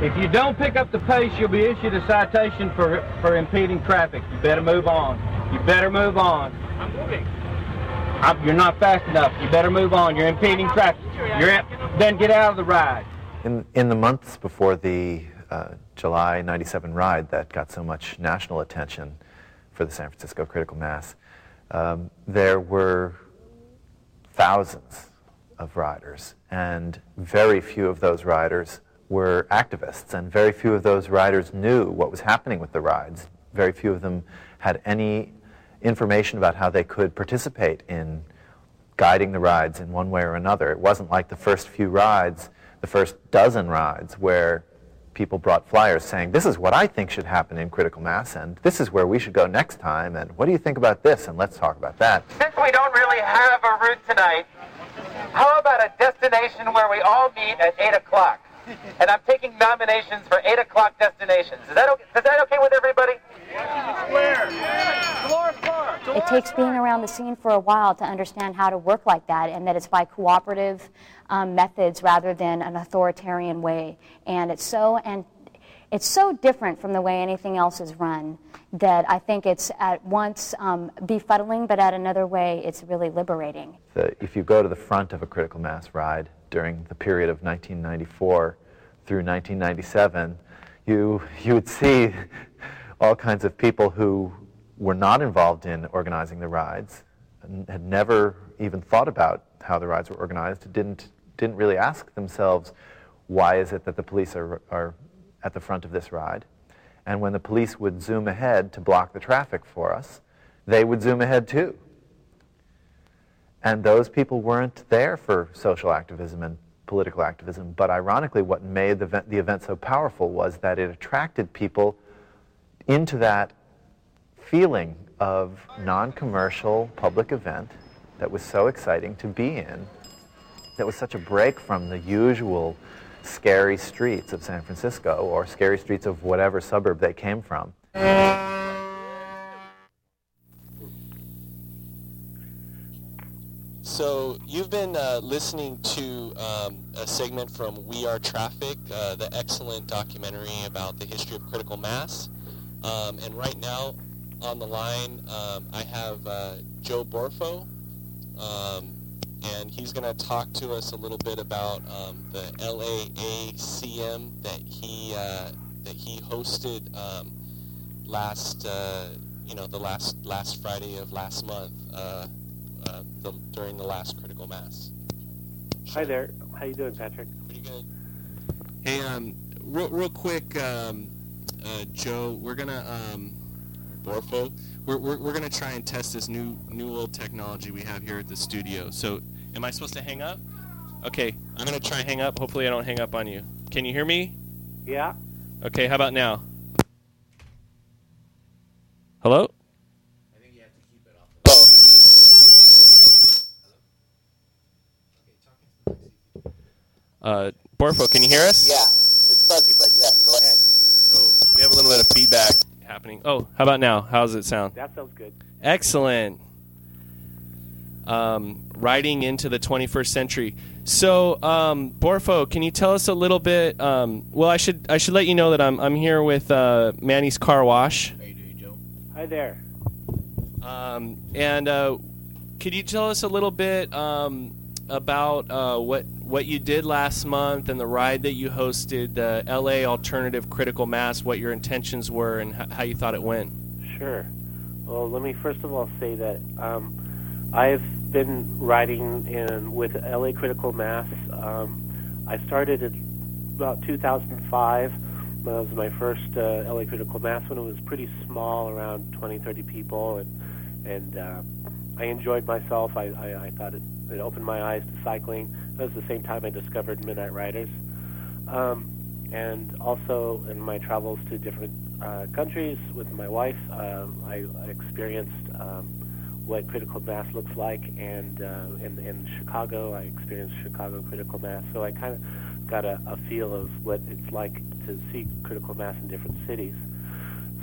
If you don't pick up the pace, you'll be issued a citation for, for impeding traffic. You better move on. You better move on. I'm moving. I'm, you're not fast enough. You better move on. You're impeding traffic. You're then get out of the ride. In, in the months before the uh, July 97 ride that got so much national attention for the San Francisco critical mass, um, there were thousands of riders, and very few of those riders were activists, and very few of those riders knew what was happening with the rides. Very few of them had any information about how they could participate in guiding the rides in one way or another. It wasn't like the first few rides, the first dozen rides, where people brought flyers saying, this is what I think should happen in critical mass, and this is where we should go next time, and what do you think about this, and let's talk about that. Since we don't really have a route tonight, how about a destination where we all meet at 8 o'clock? And I'm taking nominations for 8 o'clock destinations. Is that okay, is that okay with everybody? It takes being around the scene for a while to understand how to work like that, and that it's by cooperative um, methods rather than an authoritarian way. And it's so and it's so different from the way anything else is run that I think it's at once um, befuddling, but at another way, it's really liberating. The, if you go to the front of a critical mass ride during the period of 1994 through 1997, you, you would see all kinds of people who were not involved in organizing the rides, had never even thought about how the rides were organized, didn't, didn't really ask themselves, why is it that the police are, are at the front of this ride? And when the police would zoom ahead to block the traffic for us, they would zoom ahead too. And those people weren't there for social activism and political activism. But ironically, what made the event, the event so powerful was that it attracted people into that feeling of non-commercial public event that was so exciting to be in, that was such a break from the usual scary streets of San Francisco or scary streets of whatever suburb they came from. So you've been uh, listening to um, a segment from We Are Traffic, uh, the excellent documentary about the history of critical mass. Um, and right now on the line, um, I have uh, Joe Borfo, um, and he's going to talk to us a little bit about um, the LAACM that he uh, that he hosted um, last, uh, you know, the last last Friday of last month uh, the, during the last critical mass. Hi there. How you doing, Patrick? Pretty good. Hey, um, real, real quick, um, uh, Joe, we're gonna um, Borfo, we're, we're we're gonna try and test this new new old technology we have here at the studio. So, am I supposed to hang up? Okay, I'm gonna try and hang up. Hopefully, I don't hang up on you. Can you hear me? Yeah. Okay, how about now? Hello? Uh, Borfo, can you hear us? Yeah, it's fuzzy, but yeah, go ahead. Oh, we have a little bit of feedback happening. Oh, how about now? How does it sound? That sounds good. Excellent. Um, riding into the 21st century. So, um, Borfo, can you tell us a little bit? Um, well, I should I should let you know that I'm I'm here with uh, Manny's Car Wash. How you doing, Joe? Hi there. Um, and uh, could you tell us a little bit um, about uh, what what you did last month and the ride that you hosted, the LA Alternative Critical Mass, what your intentions were, and how you thought it went? Sure. Well, let me first of all say that um, I've been riding in with LA Critical Mass. Um, I started in about 2005. That was my first uh, LA Critical Mass when it was pretty small, around 20, 30 people, and and uh, I enjoyed myself. I, I, I thought it, it opened my eyes to cycling. It was the same time I discovered Midnight Ridazz. Um, and also in my travels to different uh, countries with my wife, uh, I, I experienced um, what critical mass looks like, and uh, in, in Chicago, I experienced Chicago critical mass. So I kind of got a, a feel of what it's like to see critical mass in different cities.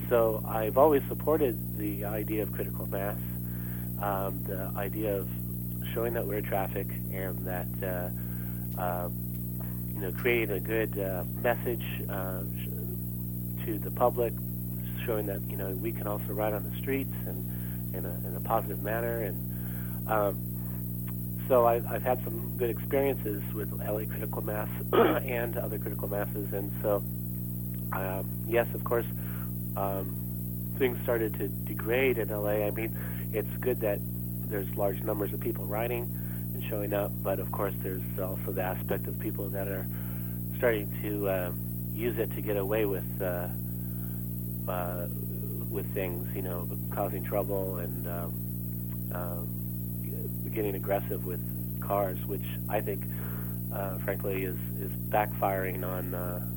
So I've always supported the idea of critical mass, um, the idea of showing that we're traffic and that uh, uh, you know creating a good uh, message uh, to the public, showing that you know we can also ride on the streets and in a, in a positive manner. And um, so I, I've had some good experiences with LA Critical Mass and other critical masses, and so um, yes, of course, um, things started to degrade in LA. I mean, it's good that there's large numbers of people riding and showing up, but of course, there's also the aspect of people that are starting to um, use it to get away with uh, uh, with things, you know, causing trouble and um, um, getting aggressive with cars, which I think, uh, frankly, is is backfiring on uh,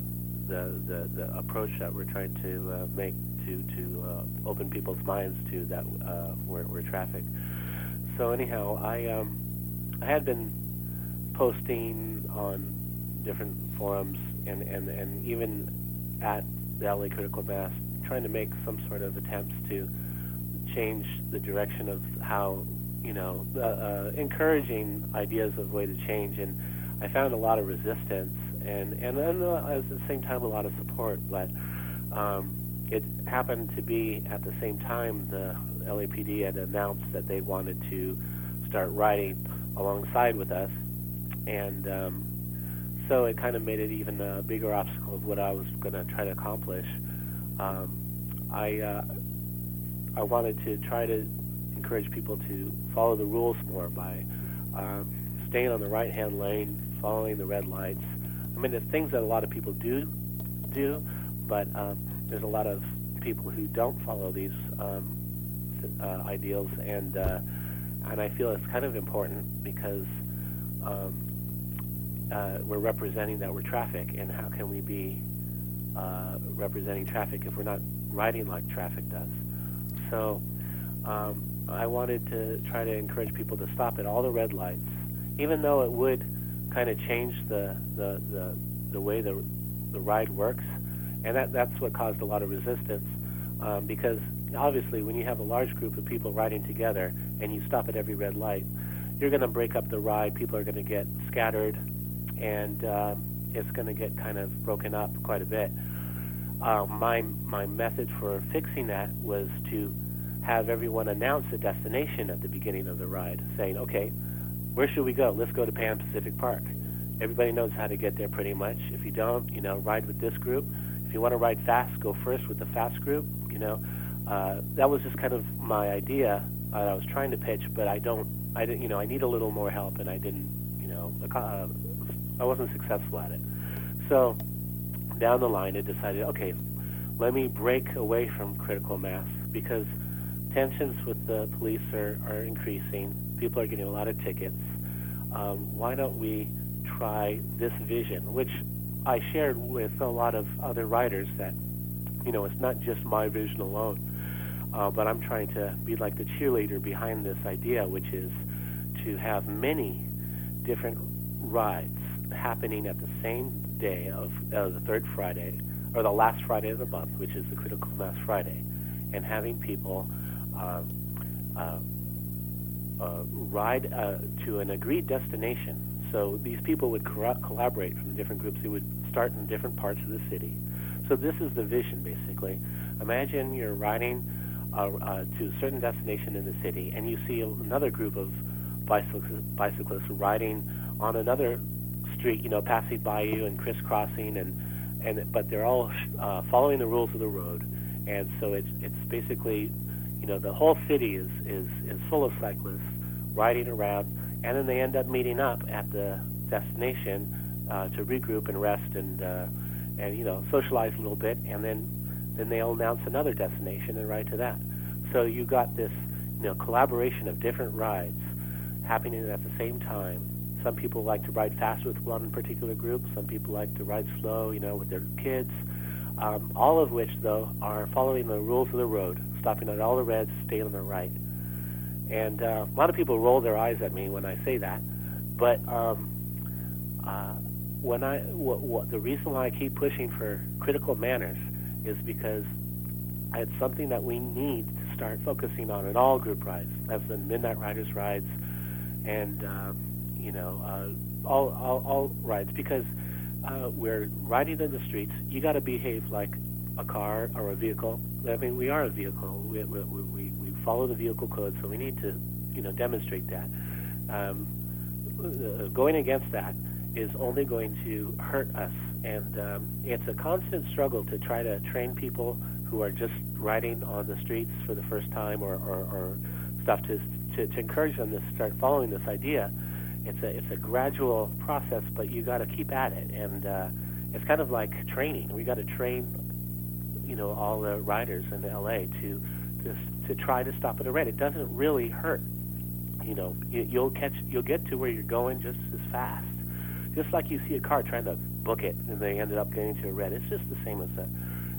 the, the the approach that we're trying to uh, make to to uh, open people's minds to that uh, we're, we're traffic. So anyhow, I um, I had been posting on different forums and, and, and even at the LA Critical Mass, trying to make some sort of attempts to change the direction of how, you know, uh, uh, encouraging ideas of way to change. And I found a lot of resistance and, and then uh, at the same time a lot of support. But um, it happened to be at the same time the LAPD had announced that they wanted to start riding alongside with us. And um, so it kind of made it even a bigger obstacle of what I was going to try to accomplish. Um, I uh, I wanted to try to encourage people to follow the rules more by um, staying on the right-hand lane, following the red lights. I mean, the things that a lot of people do do, but um, there's a lot of people who don't follow these um, uh, ideals, and uh, and I feel it's kind of important because um, uh, we're representing that we're traffic, and how can we be uh, representing traffic if we're not riding like traffic does? So um, I wanted to try to encourage people to stop at all the red lights, even though it would kind of change the the, the, the way the the ride works, and that that's what caused a lot of resistance um, because obviously when you have a large group of people riding together and you stop at every red light, you're going to break up the ride. People are going to get scattered, and um, it's going to get kind of broken up quite a bit. Uh, my my method for fixing that was to have everyone announce the destination at the beginning of the ride, saying, "Okay, where should we go? Let's go to Pan Pacific Park." Everybody knows how to get there pretty much. If you don't, you know, ride with this group. If you want to ride fast, go first with the fast group. You know, uh, that was just kind of my idea that I was trying to pitch, but I don't, I didn't, you know, I need a little more help, and I didn't, you know, uh, I wasn't successful at it. So down the line, I decided, okay, let me break away from critical mass because tensions with the police are, are increasing. People are getting a lot of tickets. Um, why don't we try this vision, which I shared with a lot of other writers that, you know, it's not just my vision alone, uh, but I'm trying to be like the cheerleader behind this idea, which is to have many different rides happening at the same day of uh, the third Friday, or the last Friday of the month, which is the Critical Mass Friday, and having people um, uh, uh, ride uh, to an agreed destination. So these people would co- collaborate from different groups. They would start in different parts of the city. So this is the vision, basically. Imagine you're riding uh, uh, to a certain destination in the city, and you see another group of bicyclists, bicyclists riding on another street, you know, passing by you and crisscrossing, and and but they're all uh, following the rules of the road, and so it's it's basically, you know, the whole city is is is full of cyclists riding around, and then they end up meeting up at the destination uh, to regroup and rest and uh, and you know socialize a little bit, and then then they'll announce another destination and ride to that. So you got this you know collaboration of different rides happening at the same time some people like to ride fast with one particular group. Some people like to ride slow, you know, with their kids. Um, all of which, though, are following the rules of the road, stopping at all the reds, staying on the right. And uh, a lot of people roll their eyes at me when I say that, but um, uh, when I what, what, the reason why I keep pushing for critical manners is because it's something that we need to start focusing on in all group rides. That's the Midnight Ridazz rides, and um, you know, uh, all, all, all rides because uh, we're riding in the streets. You got to behave like a car or a vehicle. I mean, we are a vehicle. We, we, we, we follow the vehicle code, so we need to, you know, demonstrate that. Um, uh, going against that is only going to hurt us, and um, it's a constant struggle to try to train people who are just riding on the streets for the first time or, or, or stuff to, to, to encourage them to start following this idea it's a it's a gradual process, but you got to keep at it, and uh, it's kind of like training. We got to train, you know, all the riders in LA to to to try to stop at a red. It doesn't really hurt. You know, you, you'll catch you'll get to where you're going just as fast. Just like you see a car trying to book it, and they ended up getting to a red. It's just the same as a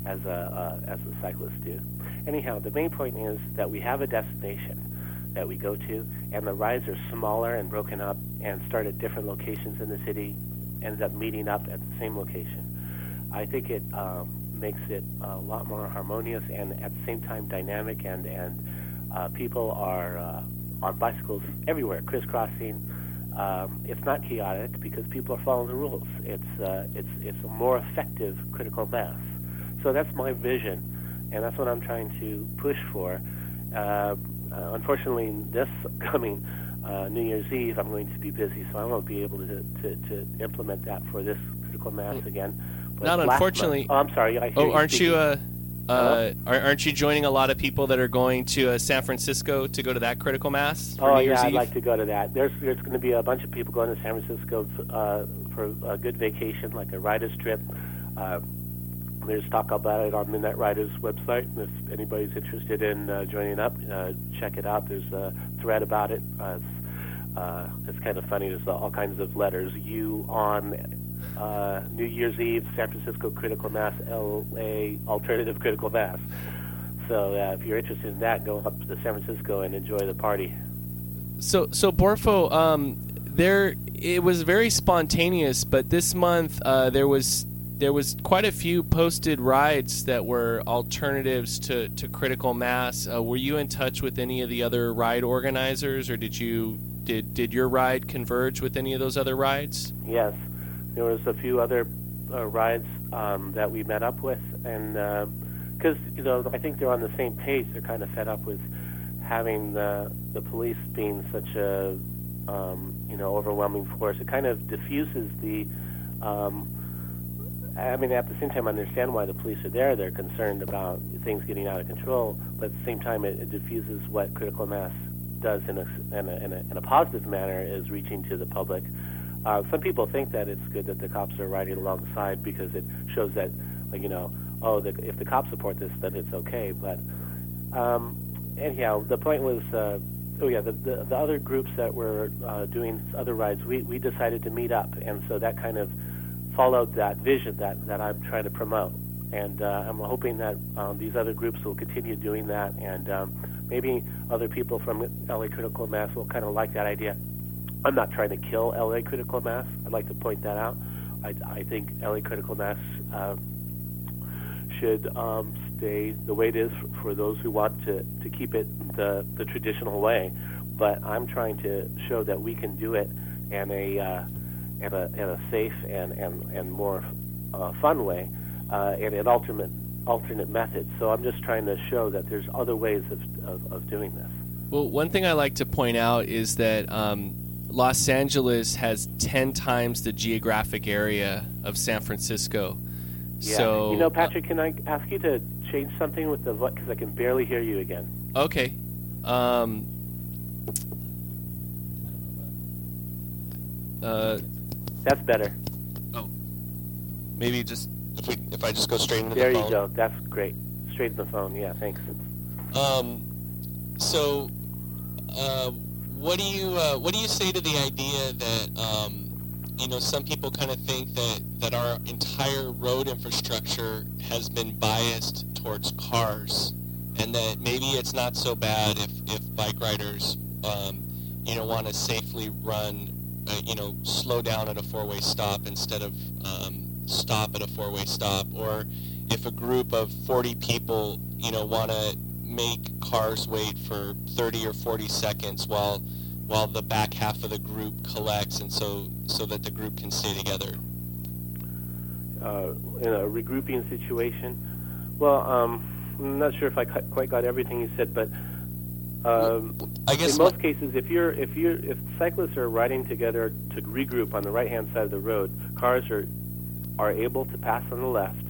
as a uh, as the cyclists do. Anyhow, the main point is that we have a destination that we go to, and the rides are smaller and broken up and start at different locations in the city, ends up meeting up at the same location. I think it um, makes it a lot more harmonious and at the same time dynamic, and and uh, people are uh, on bicycles everywhere, crisscrossing. Um, it's not chaotic because people are following the rules. It's uh, it's it's a more effective critical mass. So that's my vision, and that's what I'm trying to push for. Uh, uh, unfortunately, this coming uh, New Year's Eve, I'm going to be busy, so I won't be able to to, to implement that for this critical mass mm. again. But Not unfortunately. Month, oh, I'm sorry. I oh, you aren't speaking. you? Uh, aren't you joining a lot of people that are going to uh, San Francisco to go to that critical mass? oh New yeah, Eve? I'd like to go to that. There's there's going to be a bunch of people going to San Francisco uh, for a good vacation, like a writer's trip. Uh, there's talk about it on Midnight Ridazz website. And if anybody's interested in uh, joining up, uh, check it out. There's a thread about it. Uh, it's, uh, it's kind of funny. There's all kinds of letters. You on uh, New Year's Eve, San Francisco Critical Mass, LA Alternative Critical Mass. So uh, if you're interested in that, go up to San Francisco and enjoy the party. So, so Borfo, um, there it was very spontaneous, but this month uh, there was there was quite a few posted rides that were alternatives to, to critical mass. Uh, were you in touch with any of the other ride organizers, or did you did did your ride converge with any of those other rides? Yes, there was a few other uh, rides um, that we met up with, and because uh, you know I think they're on the same page. They're kind of fed up with having the the police being such a um, you know overwhelming force. It kind of diffuses the um, I mean, at the same time, I understand why the police are there. They're concerned about things getting out of control, but at the same time, it, it diffuses what critical mass does in a, in a, in a, in a positive manner is reaching to the public. Uh, some people think that it's good that the cops are riding alongside because it shows that, like, you know, oh, the, if the cops support this, then it's okay. But um, anyhow, the point was, uh, oh yeah, the, the the other groups that were uh, doing other rides, we we decided to meet up, and so that kind of followed that vision that that I'm trying to promote. And uh, I'm hoping that um, these other groups will continue doing that, and um, maybe other people from LA Critical Mass will kind of like that idea. I'm not trying to kill LA Critical Mass. I'd like to point that out. I, I think LA Critical Mass uh, should um, stay the way it is for, for those who want to, to keep it the, the traditional way. But I'm trying to show that we can do it in a uh, in a, in a safe and, and, and more uh, fun way, uh, and an alternate alternate method. So I'm just trying to show that there's other ways of, of, of doing this. Well, one thing I like to point out is that um, Los Angeles has 10 times the geographic area of San Francisco. Yeah. So, you know, Patrick, can I ask you to change something with the voice because I can barely hear you again. Okay. Um, uh, That's better. Oh, maybe just if we if I just go straight into There the phone. There you go. That's great. Straight to the phone. Yeah, thanks. Um, so, uh, what do you uh, what do you say to the idea that um, you know some people kind of think that that our entire road infrastructure has been biased towards cars, and that maybe it's not so bad if if bike riders um, you know want to safely run uh, you know slow down at a four way stop instead of um, stop at a four way stop, or if a group of 40 people you know want to make cars wait for 30 or 40 seconds while while the back half of the group collects and so so that the group can stay together Uh, in a regrouping situation. Well, um, I'm not sure if I quite got everything you said, but um, I guess in most cases, if you're if you're if cyclists are riding together to regroup on the right hand side of the road, cars are are able to pass on the left.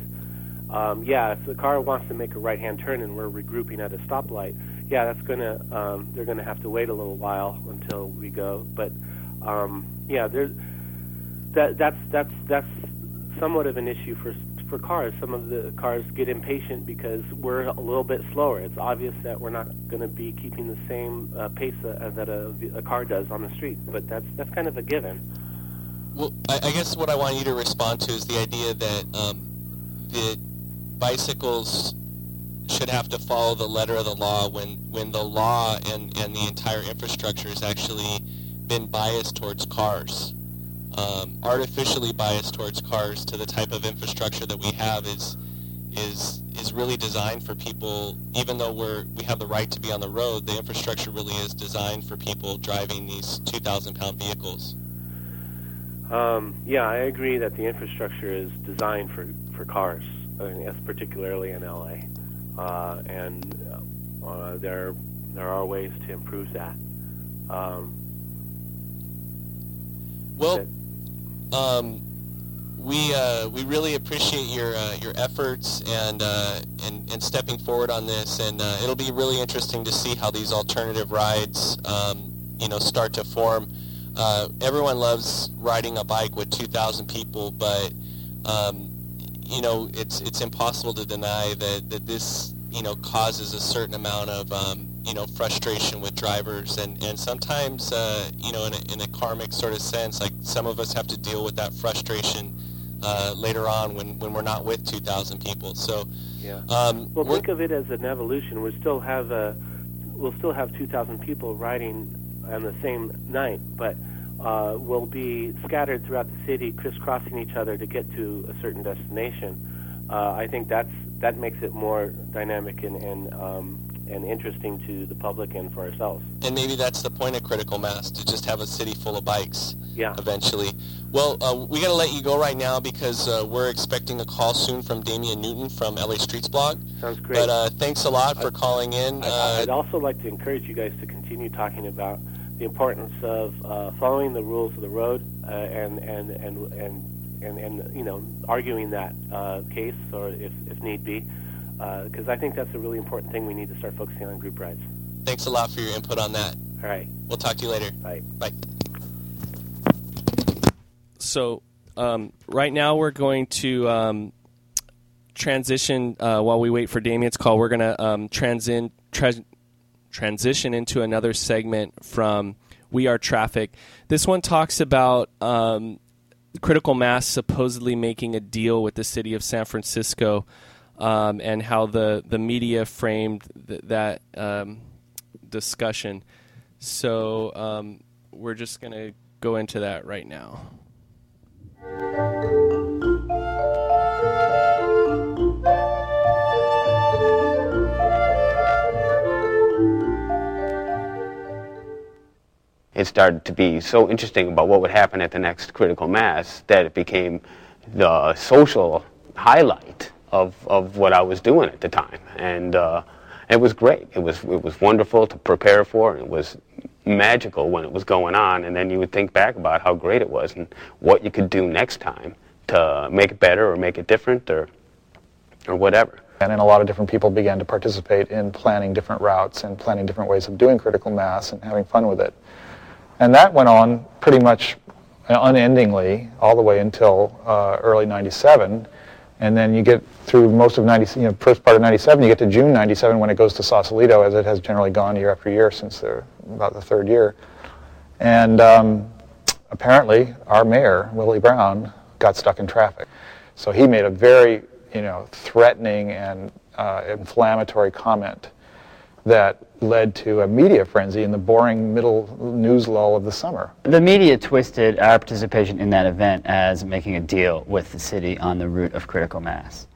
Um, yeah, if the car wants to make a right hand turn and we're regrouping at a stoplight, yeah, that's gonna um, they're gonna have to wait a little while until we go. But um, yeah, there's that that's that's that's somewhat of an issue for for cars. Some of the cars get impatient because we're a little bit slower. It's obvious that we're not going to be keeping the same uh, pace uh, that a, a car does on the street, but that's that's kind of a given. Well, I, I guess what I want you to respond to is the idea that um, the bicycles should have to follow the letter of the law when, when the law and, and the entire infrastructure has actually been biased towards cars. Um, artificially biased towards cars to the type of infrastructure that we have is is is really designed for people even though we're we have the right to be on the road the infrastructure really is designed for people driving these 2000 pound vehicles Um, yeah, I agree that the infrastructure is designed for, for cars, Mean, yes, particularly in LA, uh, and uh, there there are ways to improve that. Um, Well, um, we uh, we really appreciate your uh, your efforts and, uh, and and stepping forward on this, and uh, it'll be really interesting to see how these alternative rides, um, you know, start to form. Uh, everyone loves riding a bike with 2,000 people, but um, you know, it's it's impossible to deny that, that this you know causes a certain amount of um, you know frustration with drivers, and and sometimes uh, you know in a, in a karmic sort of sense, like some of us have to deal with that frustration uh, later on when, when we're not with 2,000 people. So yeah. um, well, think of it as an evolution. We still have a, we'll still have 2,000 people riding on the same night, but uh, we'll be scattered throughout the city, crisscrossing each other to get to a certain destination. Uh, I think that's that makes it more dynamic and and, um, and interesting to the public and for ourselves. and maybe that's the point of critical mass to just have a city full of bikes Yeah. eventually well uh, we got to let you go right now because uh, we're expecting a call soon from Damien Newton from LA Streetsblog Sounds great. but uh, thanks a lot for calling in I- uh, I'd also like to encourage you guys to continue talking about the importance of uh, following the rules of the road uh, and, and, and, and, and, and, you know, arguing that uh, case or if, if need be, because I think that's a really important thing we need to start focusing on group rides. thanks a lot for your input on that All right. we'll talk to you later Bye. bye so um, right now we're going to um, transition uh, while we wait for Damien's call. We're going to um, transin, tra- transition into another segment from We Are Traffic. This one talks about um, critical mass supposedly making a deal with the city of San Francisco um, and how the, the media framed th- that um, discussion. So um, we're just going to go into that right now. It started to be so interesting about what would happen at the next critical mass that it became the social highlight of, of what I was doing at the time. And uh, it was great. It was, it was wonderful to prepare for. And it was magical when it was going on. And then you would think back about how great it was and what you could do next time to make it better or make it different or, or whatever. And then a lot of different people began to participate in planning different routes and planning different ways of doing critical mass and having fun with it. And that went on pretty much unendingly all the way until uh, early 97. And then you get through most of 90, you know, first part of 97, you get to June 97 when it goes to Sausalito, as it has generally gone year after year since the, about the third year. And um, apparently, our mayor, Willie Brown, got stuck in traffic. So he made a very, you know, threatening and uh, inflammatory comment that led to a media frenzy in the boring middle news lull of the summer. The media twisted our participation in that event as making a deal with the city on the route of critical mass.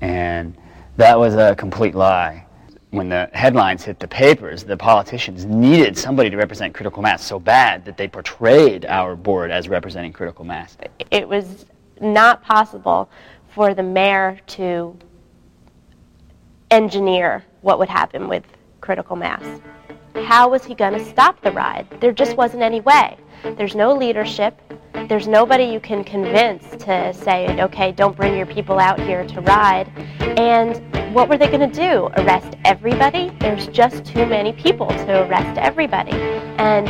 And that was a complete lie. When the headlines hit the papers, the politicians needed somebody to represent critical mass so bad that they portrayed our board as representing critical mass. It was not possible for the mayor to engineer what would happen with critical mass. How was he going to stop the ride? There just wasn't any way. There's no leadership. There's nobody you can convince to say, okay, don't bring your people out here to ride. And what were they going to do? Arrest everybody? There's just too many people to arrest everybody. And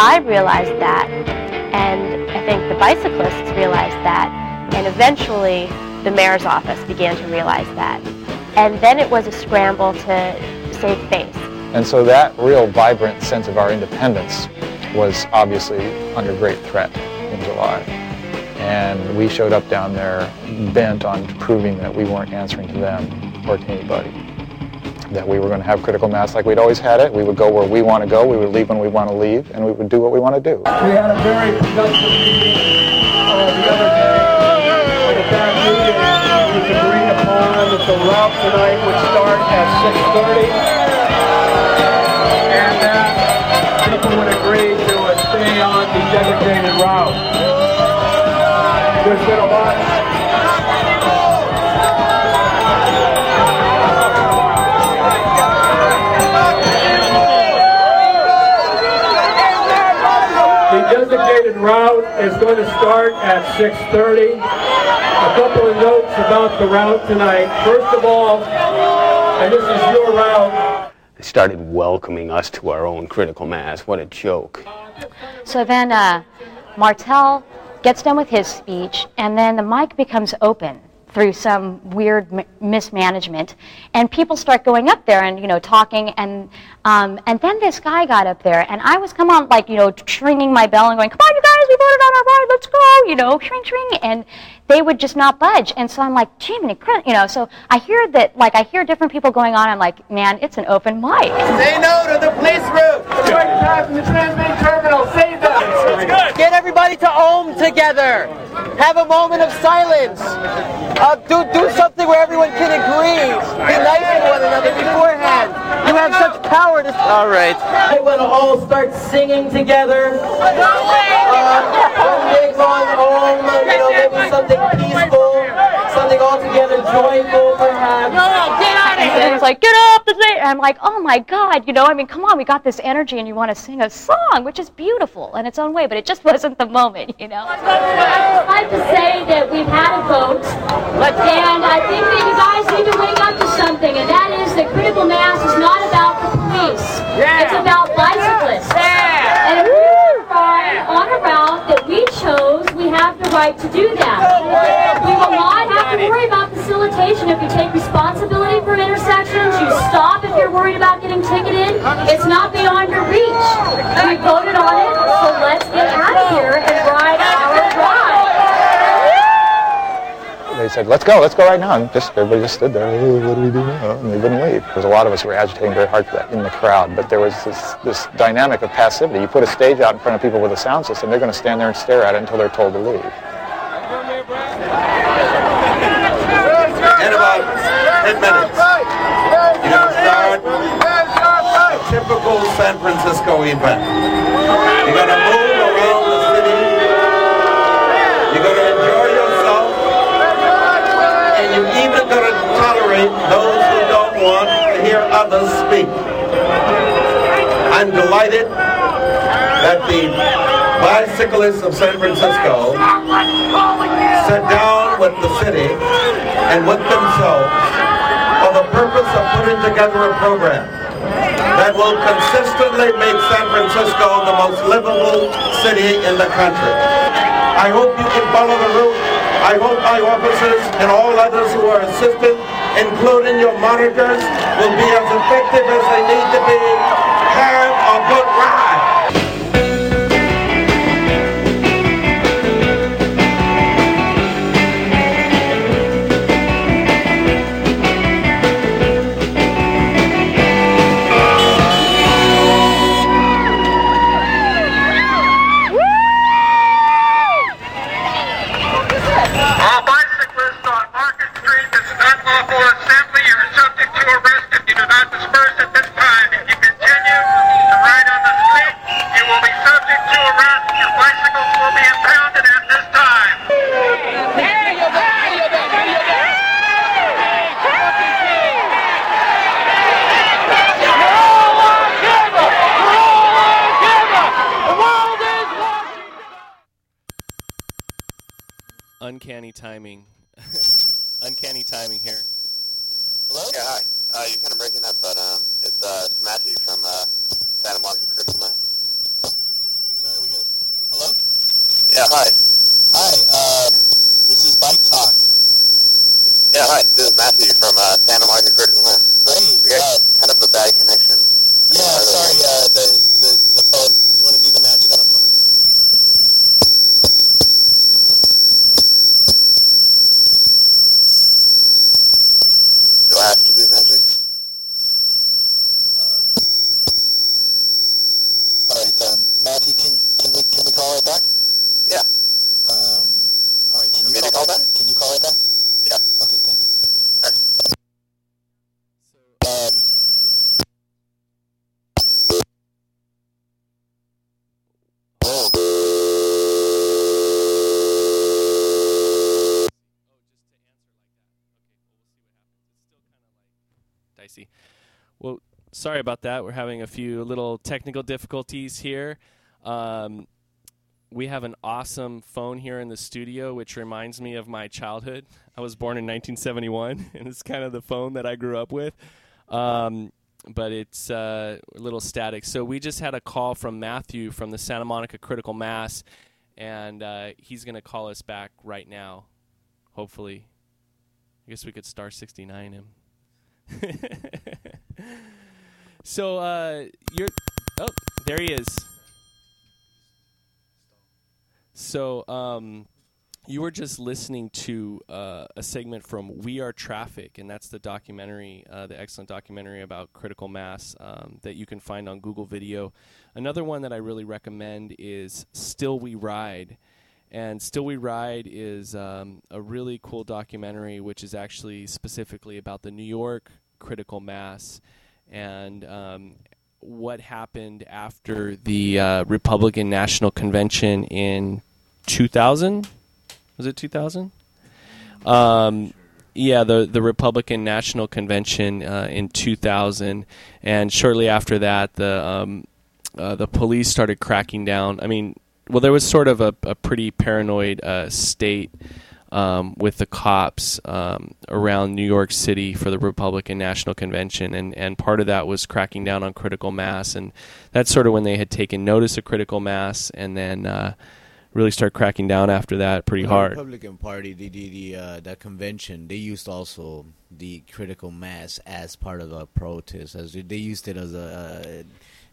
I realized that, and I think the bicyclists realized that, and eventually the mayor's office began to realize that. And then it was a scramble to save face. And so that real vibrant sense of our independence was obviously under great threat in July. And we showed up down there bent on proving that we weren't answering to them or to anybody. That we were going to have critical mass like we'd always had it. We would go where we want to go, we would leave when we want to leave, and we would do what we want to do. We had a very productive meeting uh, the other day. Upon the route tonight would start at 6.30 and that people would agree to uh, stay on the designated route. There's been a lot. The designated route is going to start at 6.30. A couple of notes about the route tonight. First of all, and this is your route, They started welcoming us to our own critical mass. What a joke. So then uh, Martel gets done with his speech, and then the mic becomes open through some weird m- mismanagement, and people start going up there and you know talking, and um, and then this guy got up there, and I was come on like you know ringing my bell and going, come on you guys, we voted on our ride, let's go, you know, shring shring, and they would just not budge, and so I'm like, Jiminy, Christ," you know, so I hear that like I hear different people going on, I'm like, man, it's an open mic. Say no to the police route. The right from the transmitting terminal. Save them. Get everybody to ohm together. Have a moment of silence. Uh, do, do something where everyone can agree. Be nice to one another beforehand. You have such power to... All right. I want to all start singing together. Uh, one big long ohm, you know, maybe something peaceful, something altogether joyful perhaps. And it's like, get up! the stage. And I'm like, oh my God, you know, I mean, come on, we got this energy and you want to sing a song, which is beautiful in its own way, but it just wasn't the moment, you know? I'd like to say that we've had a vote, and I think that you guys need to wake up to something, and that is that critical mass is not about the police. It's about bicyclists. And we on a route that we chose, we have the right to do that. We will not have to worry about facilitation if you take responsibility for intersections. You stop if you're worried about getting ticketed. It's not beyond your reach. We voted on it, so let's get out of here and ride our ride. They said, let's go, let's go right now. And just everybody just stood there, "Oh, what do we do now? And they wouldn't leave. Because a lot of us were agitating very hard for that in the crowd. But there was this, this dynamic of passivity. You put a stage out in front of people with a sound system, they're going to stand there and stare at it until they're told to leave. In about 10 minutes, you're start a typical San Francisco event. You're going to move around the city. You're going to enjoy yourself. And you're even going to those who don't want to hear others speak. I'm delighted that the bicyclists of San Francisco sat down with the city and with themselves for the purpose of putting together a program that will consistently make San Francisco the most livable city in the country. I hope you can follow the route. I hope my officers and all others who are assisting, including your monitors, will be as effective as they need to be. Have a good ride. Are subject to arrest if you do not disperse at this time. If you continue to ride on the street, you will be subject to arrest. Your bicycles will be impounded at this time. Uncanny timing. Uncanny timing here. Hello? Yeah, hi. Uh, you're kind of breaking up, but um, it's uh, it's Matthew from uh, Santa Monica Critical Mass. Sorry, we got it. Hello? Yeah, hi. Hi, um, this is Bike Talk. Yeah, hi. This is Matthew from uh, Santa Monica Critical Mass. Great. We got kind of a bad connection. Yeah, sorry, uh, the, the, the phone. You want to do the magic on the phone? Do I have to do magic? All right, um, Matthew, can can we can we call right back? Yeah. Um, all right, can You you, want me to call, call back? Can you call right back? Yeah. Okay, thank you. Um, Well, sorry about that. We're having a few little technical difficulties here. Um, we have an awesome phone here in the studio, which reminds me of my childhood. I was born in 1971, and it's kind of the phone that I grew up with. Um, but it's uh, a little static. So we just had a call from Matthew from the Santa Monica Critical Mass, and uh, he's going to call us back right now, hopefully. I guess we could star 69 him. so uh, you're. Oh, there he is. So um, you were just listening to uh, a segment from We Are Traffic, and that's the documentary, uh, the excellent documentary about critical mass um, that you can find on Google Video. Another one that I really recommend is Still We Ride. And Still We Ride is um, a really cool documentary, which is actually specifically about the New York critical mass and um, what happened after the uh, Republican National Convention in 2000. Was it 2000? Um, yeah, the the Republican National Convention uh, in 2000, and shortly after that, the um, uh, the police started cracking down. I mean, well, there was sort of a, a pretty paranoid uh, state um, with the cops um, around New York City for the Republican National Convention, and, and part of that was cracking down on critical mass, and that's sort of when they had taken notice of critical mass, and then uh, really start cracking down after that pretty the hard. Republican Party, the the, the uh, that convention, they used also the critical mass as part of a protest. As they used it as a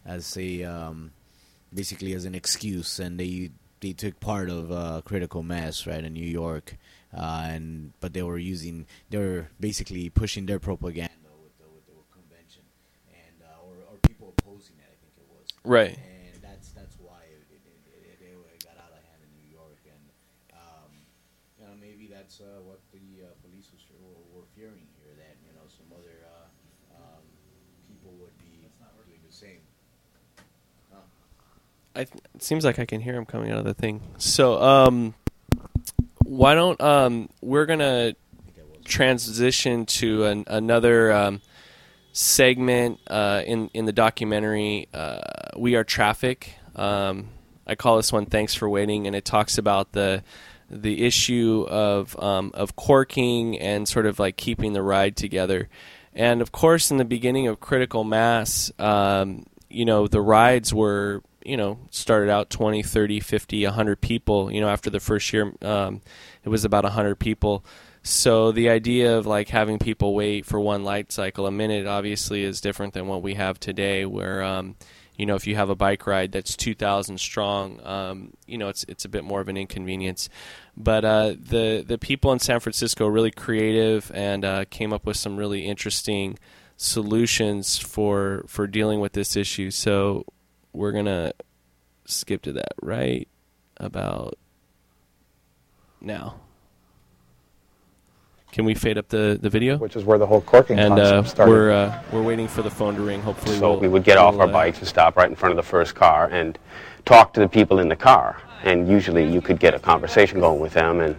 uh, as a um, basically as an excuse, and they they took part of uh, critical mass right in New York, uh, and but they were using they were basically pushing their propaganda with the, with the convention, and uh, or, or people opposing it. I think it was Right. and that's that's why it, it, it, it, it got out of hand in New York, and um, you know maybe that's uh, what the uh, police was were, were fearing here that you know some other uh, um, people would be doing the same. Huh. I it seems like I can hear him coming out of the thing. So, um, why don't um, we're gonna transition to an, another um, segment uh, in in the documentary. Uh, we are traffic. Um, I call this one "Thanks for Waiting," and it talks about the the issue of um, of corking and sort of like keeping the ride together. And of course, in the beginning of Critical Mass, um, you know, the rides were, you know, started out 20, 30, 50, 100 people. You know, after the first year, um, it was about 100 people. So the idea of like having people wait for one light cycle a minute obviously is different than what we have today, where um, you know if you have a bike ride that's 2,000 strong, um, you know it's it's a bit more of an inconvenience. But uh, the the people in San Francisco are really creative and uh, came up with some really interesting solutions for for dealing with this issue. So we're gonna skip to that right about now. Can we fade up the, the video? Which is where the whole corking and uh, concept started. we're uh, we're waiting for the phone to ring. Hopefully, So we'll, we would get off we'll, our uh, bikes and stop right in front of the first car and talk to the people in the car. And usually you could get a conversation going with them, and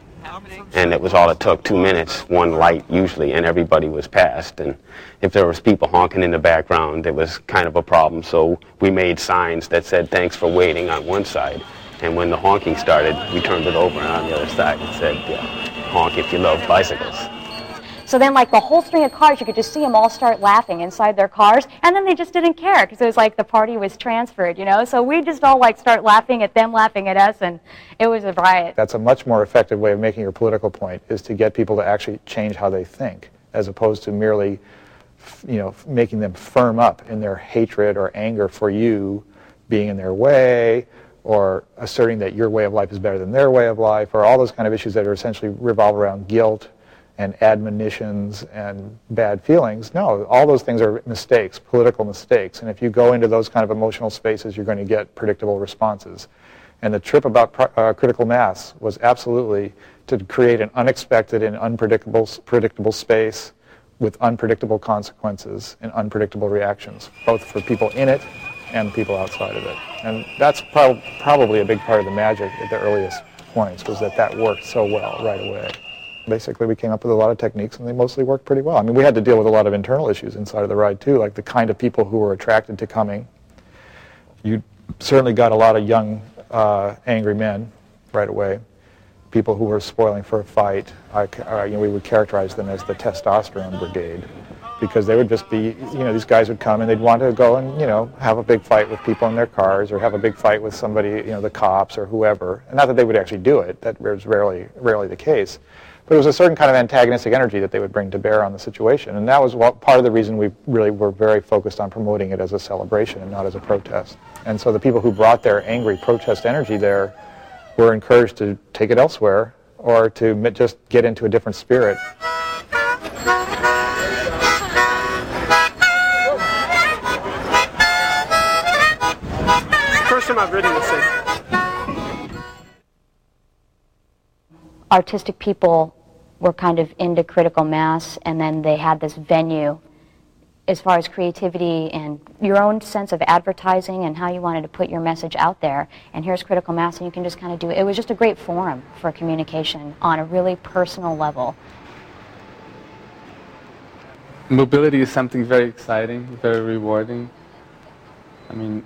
and it was all it took two minutes, one light usually, and everybody was passed. And if there was people honking in the background, it was kind of a problem. So we made signs that said "Thanks for waiting" on one side, and when the honking started, we turned it over, on the other side and said yeah, "Honk if you love bicycles." So then, like the whole string of cars, you could just see them all start laughing inside their cars, and then they just didn't care because it was like the party was transferred, you know. So we just all like start laughing at them, laughing at us, and it was a riot. That's a much more effective way of making your political point is to get people to actually change how they think, as opposed to merely, you know, making them firm up in their hatred or anger for you being in their way, or asserting that your way of life is better than their way of life, or all those kind of issues that are essentially revolve around guilt and admonitions and bad feelings. No, all those things are mistakes, political mistakes. And if you go into those kind of emotional spaces, you're going to get predictable responses. And the trip about uh, critical mass was absolutely to create an unexpected and unpredictable predictable space with unpredictable consequences and unpredictable reactions, both for people in it and people outside of it. And that's prob- probably a big part of the magic at the earliest points was that that worked so well right away. Basically, we came up with a lot of techniques, and they mostly worked pretty well. I mean, we had to deal with a lot of internal issues inside of the ride too, like the kind of people who were attracted to coming. You certainly got a lot of young, uh, angry men right away. People who were spoiling for a fight. I, uh, you know, we would characterize them as the testosterone brigade, because they would just be, you know, these guys would come and they'd want to go and, you know, have a big fight with people in their cars, or have a big fight with somebody, you know, the cops or whoever. And not that they would actually do it. That was rarely, rarely the case. But it was a certain kind of antagonistic energy that they would bring to bear on the situation. And that was what, part of the reason we really were very focused on promoting it as a celebration and not as a protest. And so the people who brought their angry protest energy there were encouraged to take it elsewhere or to just get into a different spirit. First time I've ridden this thing. artistic people were kind of into critical mass, and then they had this venue as far as creativity and your own sense of advertising and how you wanted to put your message out there. And here's critical mass, and you can just kind of do it. It was just a great forum for communication on a really personal level. Mobility is something very exciting, very rewarding. I mean,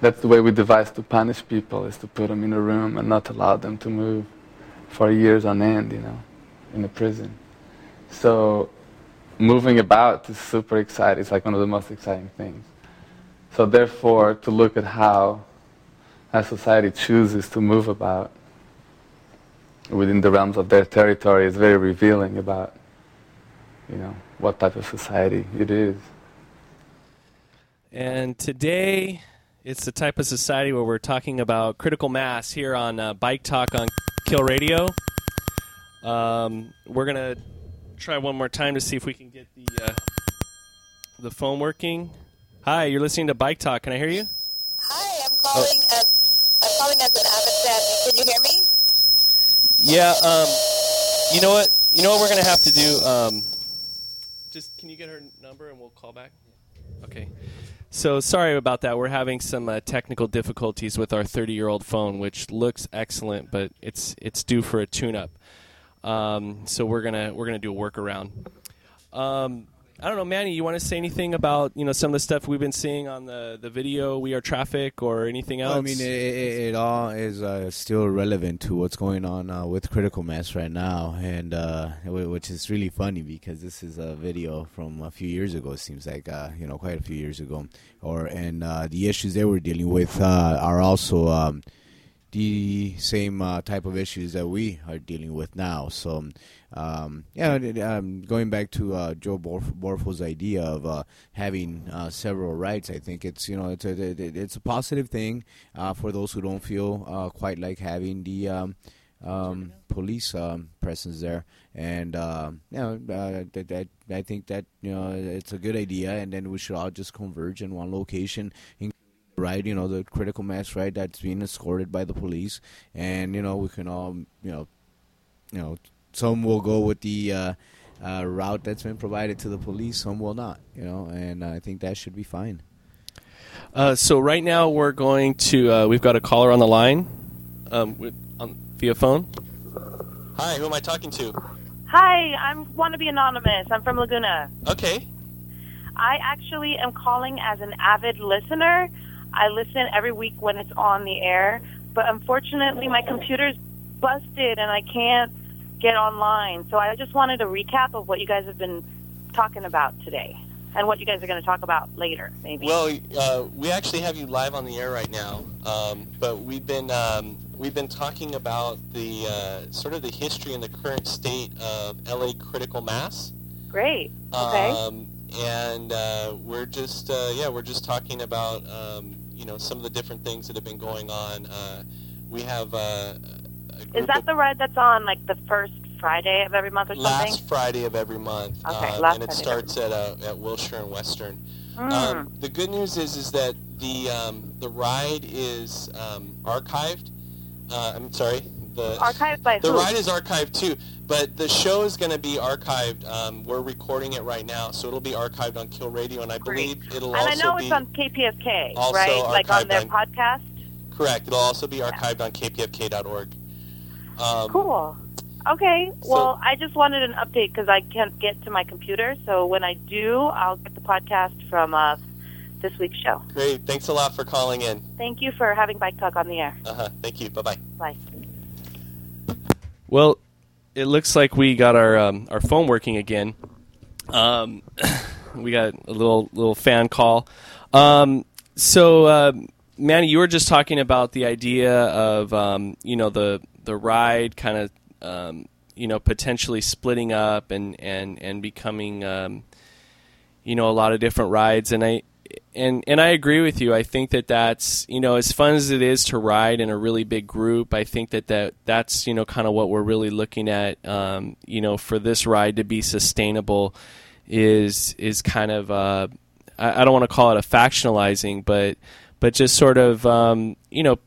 that's the way we devise to punish people, is to put them in a room and not allow them to move for years on end, you know, in a prison. So moving about is super exciting. It's like one of the most exciting things. So therefore, to look at how as society chooses to move about within the realms of their territory is very revealing about, you know, what type of society it is. And today, it's the type of society where we're talking about critical mass here on uh, Bike Talk on Kill Radio. Um, we're gonna try one more time to see if we can get the uh, the phone working. Hi, you're listening to Bike Talk. Can I hear you? Hi, I'm calling as I'm calling as an avid fan. Can you hear me? Yeah. Um, you know what? You know what we're gonna have to do. Um, just can you get her number and we'll call back? Okay. So sorry about that. We're having some uh, technical difficulties with our 30-year-old phone, which looks excellent, but it's it's due for a tune-up. Um, so we're gonna we're gonna do a workaround. Um, I don't know, Manny. You want to say anything about you know some of the stuff we've been seeing on the, the video, We Are Traffic, or anything else? I mean, it, it, it all is uh, still relevant to what's going on uh, with critical mass right now, and uh, which is really funny because this is a video from a few years ago. It seems like uh, you know quite a few years ago, or and uh, the issues they were dealing with uh, are also. Um, the same uh, type of issues that we are dealing with now. So, um, yeah, um, going back to uh, Joe Borf- Borfo's idea of uh, having uh, several rights, I think it's you know it's a it's a positive thing uh, for those who don't feel uh, quite like having the um, um, police um, presence there, and uh, know that, that I think that you know it's a good idea, and then we should all just converge in one location. In- right you know the critical mass right that's being escorted by the police and you know we can all you know you know some will go with the uh, uh, route that's been provided to the police some will not you know and i think that should be fine Uh, so right now we're going to uh, we've got a caller on the line um, with, on, via phone. Hi, who am I talking to? Hi, I'm want to be anonymous. I'm from Laguna. Okay. I actually am calling as an avid listener. I listen every week when it's on the air, but unfortunately my computer's busted and I can't get online. So I just wanted a recap of what you guys have been talking about today and what you guys are going to talk about later, maybe. Well, uh, we actually have you live on the air right now, um, but we've been um, we've been talking about the uh, sort of the history and the current state of LA critical mass. Great. Okay. Um, and uh, we're just uh, yeah we're just talking about um, you know some of the different things that have been going on. Uh, we have uh, a Is that the ride that's on like the first Friday of every month or something? last Friday of every month, Okay, um, last and it Friday starts at uh, at Wilshire and Western. Mm. Um, the good news is is that the um, the ride is um, archived. Uh, I'm sorry. The Archived by the who? ride is archived too, but the show is going to be archived. Um, we're recording it right now, so it'll be archived on Kill Radio, and I believe it'll be. and I also know it's on KPFK, right? Like on their on- podcast. correct. It'll also be archived on kpfk.org. Um, Cool. Okay. Well, I just wanted an update because I can't get to my computer. So when I do, I'll get the podcast from uh, this week's show. Great. Thanks a lot for calling in. Thank you for having Bike Talk on the air. Uh huh. Thank you. Bye bye bye. Well, it looks like we got our um, our phone working again. Um, we got a little little fan call. Um, so, uh, Manny, you were just talking about the idea of um, you know the the ride kind of um, you know potentially splitting up and and and becoming um, you know a lot of different rides, and I and and I agree with you. I think that that's you know as fun as it is to ride in a really big group. I think that that that's you know kind of what we're really looking at. Um, you know, for this ride to be sustainable, is is kind of uh, I, I don't want to call it a factionalizing, but but just sort of um, you know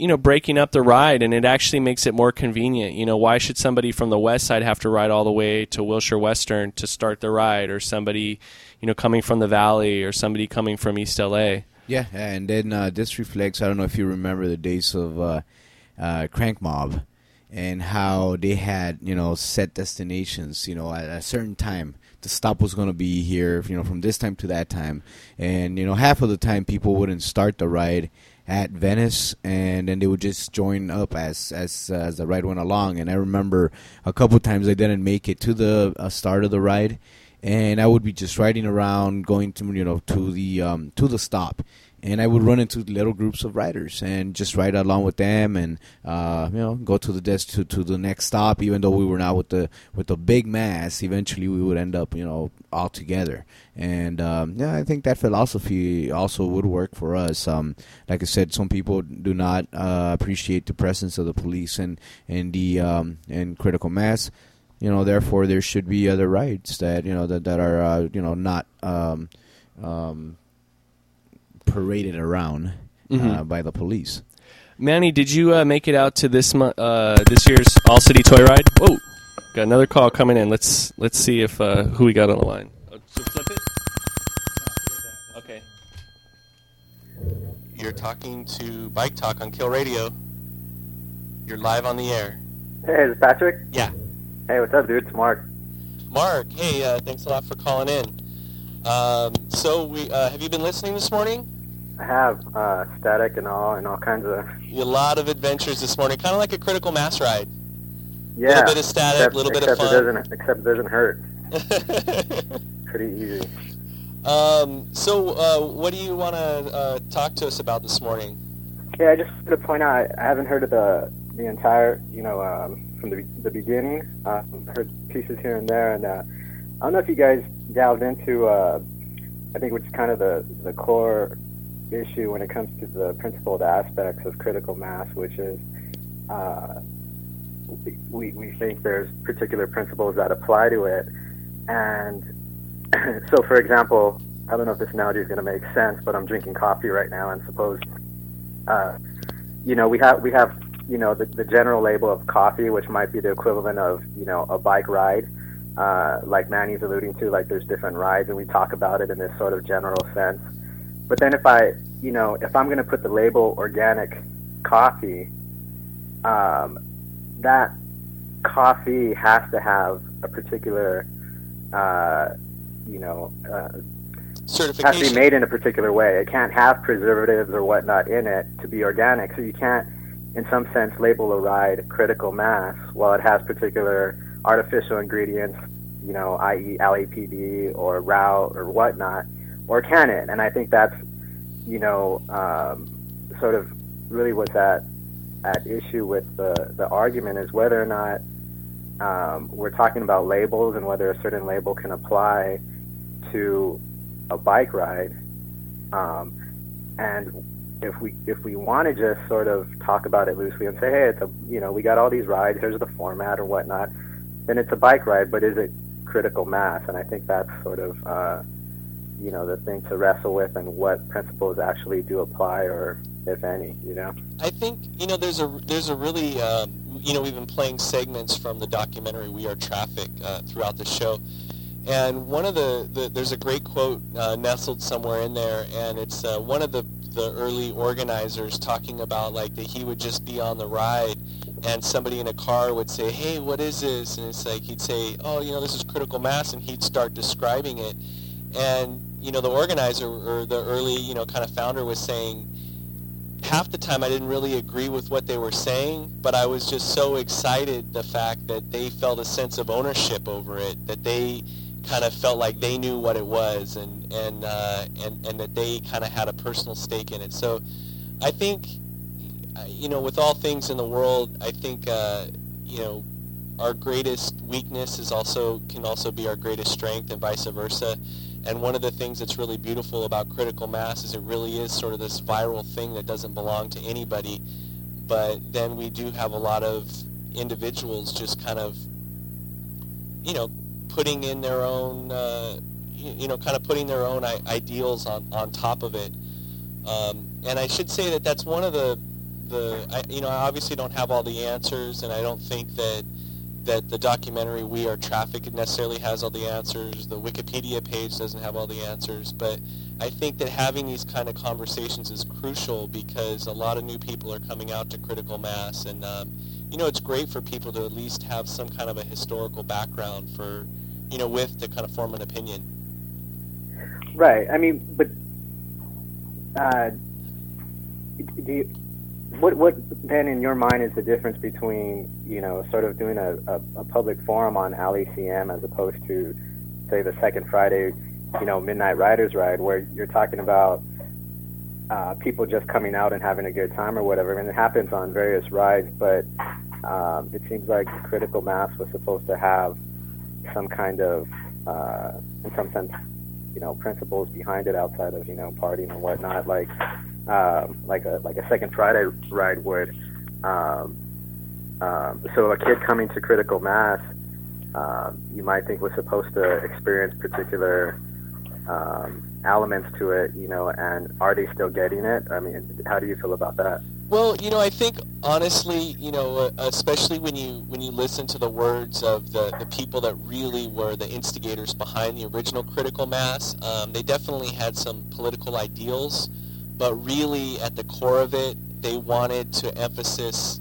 you know breaking up the ride and it actually makes it more convenient you know why should somebody from the west side have to ride all the way to wilshire western to start the ride or somebody you know coming from the valley or somebody coming from east la Yeah, and then uh, this reflects. I don't know if you remember the days of uh, uh, Crank Mob and how they had you know set destinations. You know, at a certain time, the stop was going to be here. You know, from this time to that time, and you know, half of the time people wouldn't start the ride at Venice, and then they would just join up as as as the ride went along. And I remember a couple times I didn't make it to the uh, start of the ride, and I would be just riding around, going to you know to the um, to the stop, and I would run into little groups of riders and just ride along with them, and uh, you know, go to the desk to, to the next stop. Even though we were not with the with the big mass, eventually we would end up, you know, all together. And um, yeah, I think that philosophy also would work for us. Um, like I said, some people do not uh, appreciate the presence of the police and and the um, and critical mass. You know, therefore there should be other rights that you know that that are uh, you know not um, um, paraded around uh, Mhm. by the police. Manny, did you uh, make it out to this mo- uh, this year's All City Toy Ride? Whoa, got another call coming in. Let's let's see if uh, who we got on the line. Oh, so flip it. Okay. You're talking to Bike Talk on Kill Radio. You're live on the air. Hey, is it Patrick? Yeah. Hey, what's up, dude? It's Mark. Mark, hey, uh, thanks a lot for calling in. Um, so, we uh, have you been listening this morning? I have uh, static and all and all kinds of A lot of adventures this morning, kind of like a critical mass ride. yeah. A Little bit of static, except, little bit of fun. It doesn't, except it doesn't hurt. Pretty easy. Um, so, uh, what do you want to uh, talk to us about this morning? Yeah, I just wanted to point out I, I haven't heard of the the entire, you know, um, from the the beginning. Uh, heard pieces here and there, and uh, I don't know if you guys delved into. Uh, I think which is kind of the the core issue when it comes to the principled aspects of critical mass, which is uh, we we think there's particular principles that apply to it, and so for example, I don't know if this analogy is going to make sense, but I'm drinking coffee right now, and suppose uh, you know, we have we have you know the, the general label of coffee, which might be the equivalent of you know a bike ride, uh, like Manny's alluding to. Like there's different rides, and we talk about it in this sort of general sense. But then if I you know if I'm going to put the label organic coffee, um, that coffee has to have a particular uh, you know uh, has to be made in a particular way. It can't have preservatives or whatnot in it to be organic. So you can't, in some sense, label a ride critical mass while it has particular artificial ingredients, you know, i.e. LAPD or route or whatnot, or can it? And I think that's, you know, um, sort of really what's at at issue with the the argument is whether or not um, we're talking about labels and whether a certain label can apply to a bike ride. Um, and if we if we want to just sort of talk about it loosely and say, hey, it's a you know we got all these rides, here's the format or whatnot, then it's a bike ride. But is it critical mass? And I think that's sort of uh, you know the thing to wrestle with and what principles actually do apply or if any. You know. I think you know there's a there's a really um, you know we've been playing segments from the documentary We Are Traffic uh, throughout the show, and one of the, the there's a great quote uh, nestled somewhere in there, and it's uh, one of the the early organizers talking about like that he would just be on the ride, and somebody in a car would say, hey, what is this? And it's like he'd say, oh, you know, this is critical mass, and he'd start describing it, and you know the organizer or the early you know kind of founder was saying half the time I didn't really agree with what they were saying, but I was just so excited the fact that they felt a sense of ownership over it, that they kind of felt like they knew what it was and and uh, and and that they kind of had a personal stake in it. So I think you know with all things in the world, I think uh, you know our greatest weakness is also can also be our greatest strength and vice versa. And one of the things that's really beautiful about critical mass is it really is sort of this viral thing that doesn't belong to anybody. But then we do have a lot of individuals just kind of, you know, putting in their own, uh, you, know, kind of putting their own I- ideals on, on top of it. Um, and I should say that that's one of the, the I, you know, I obviously don't have all the answers, and I don't think that that the documentary We Are Traffic necessarily has all the answers. The Wikipedia page doesn't have all the answers, but I think that having these kind of conversations is crucial because a lot of new people are coming out to critical mass, and um, you know it's great for people to at least have some kind of a historical background for, you know, with to kind of form an opinion. Right. I mean, but uh, do you, what what then in your mind is the difference between you know sort of doing a, a, a public forum on LACM as opposed to say the second Friday, you know, Midnight Ridazz Ride, where you're talking about uh, people just coming out and having a good time or whatever. And it happens on various rides, but um, it seems like critical mass was supposed to have some kind of, uh, in some sense, you know, principles behind it outside of you know partying and whatnot, like um, like a like a second Friday ride would. Um, um, so a kid coming to critical mass, um, you might think was supposed to experience particular um, elements to it, you know, and are they still getting it? I mean, how do you feel about that? Well, you know, I think honestly, you know, uh, especially when you when you listen to the words of the, the people that really were the instigators behind the original critical mass, um, they definitely had some political ideals, but really at the core of it, they wanted to emphasis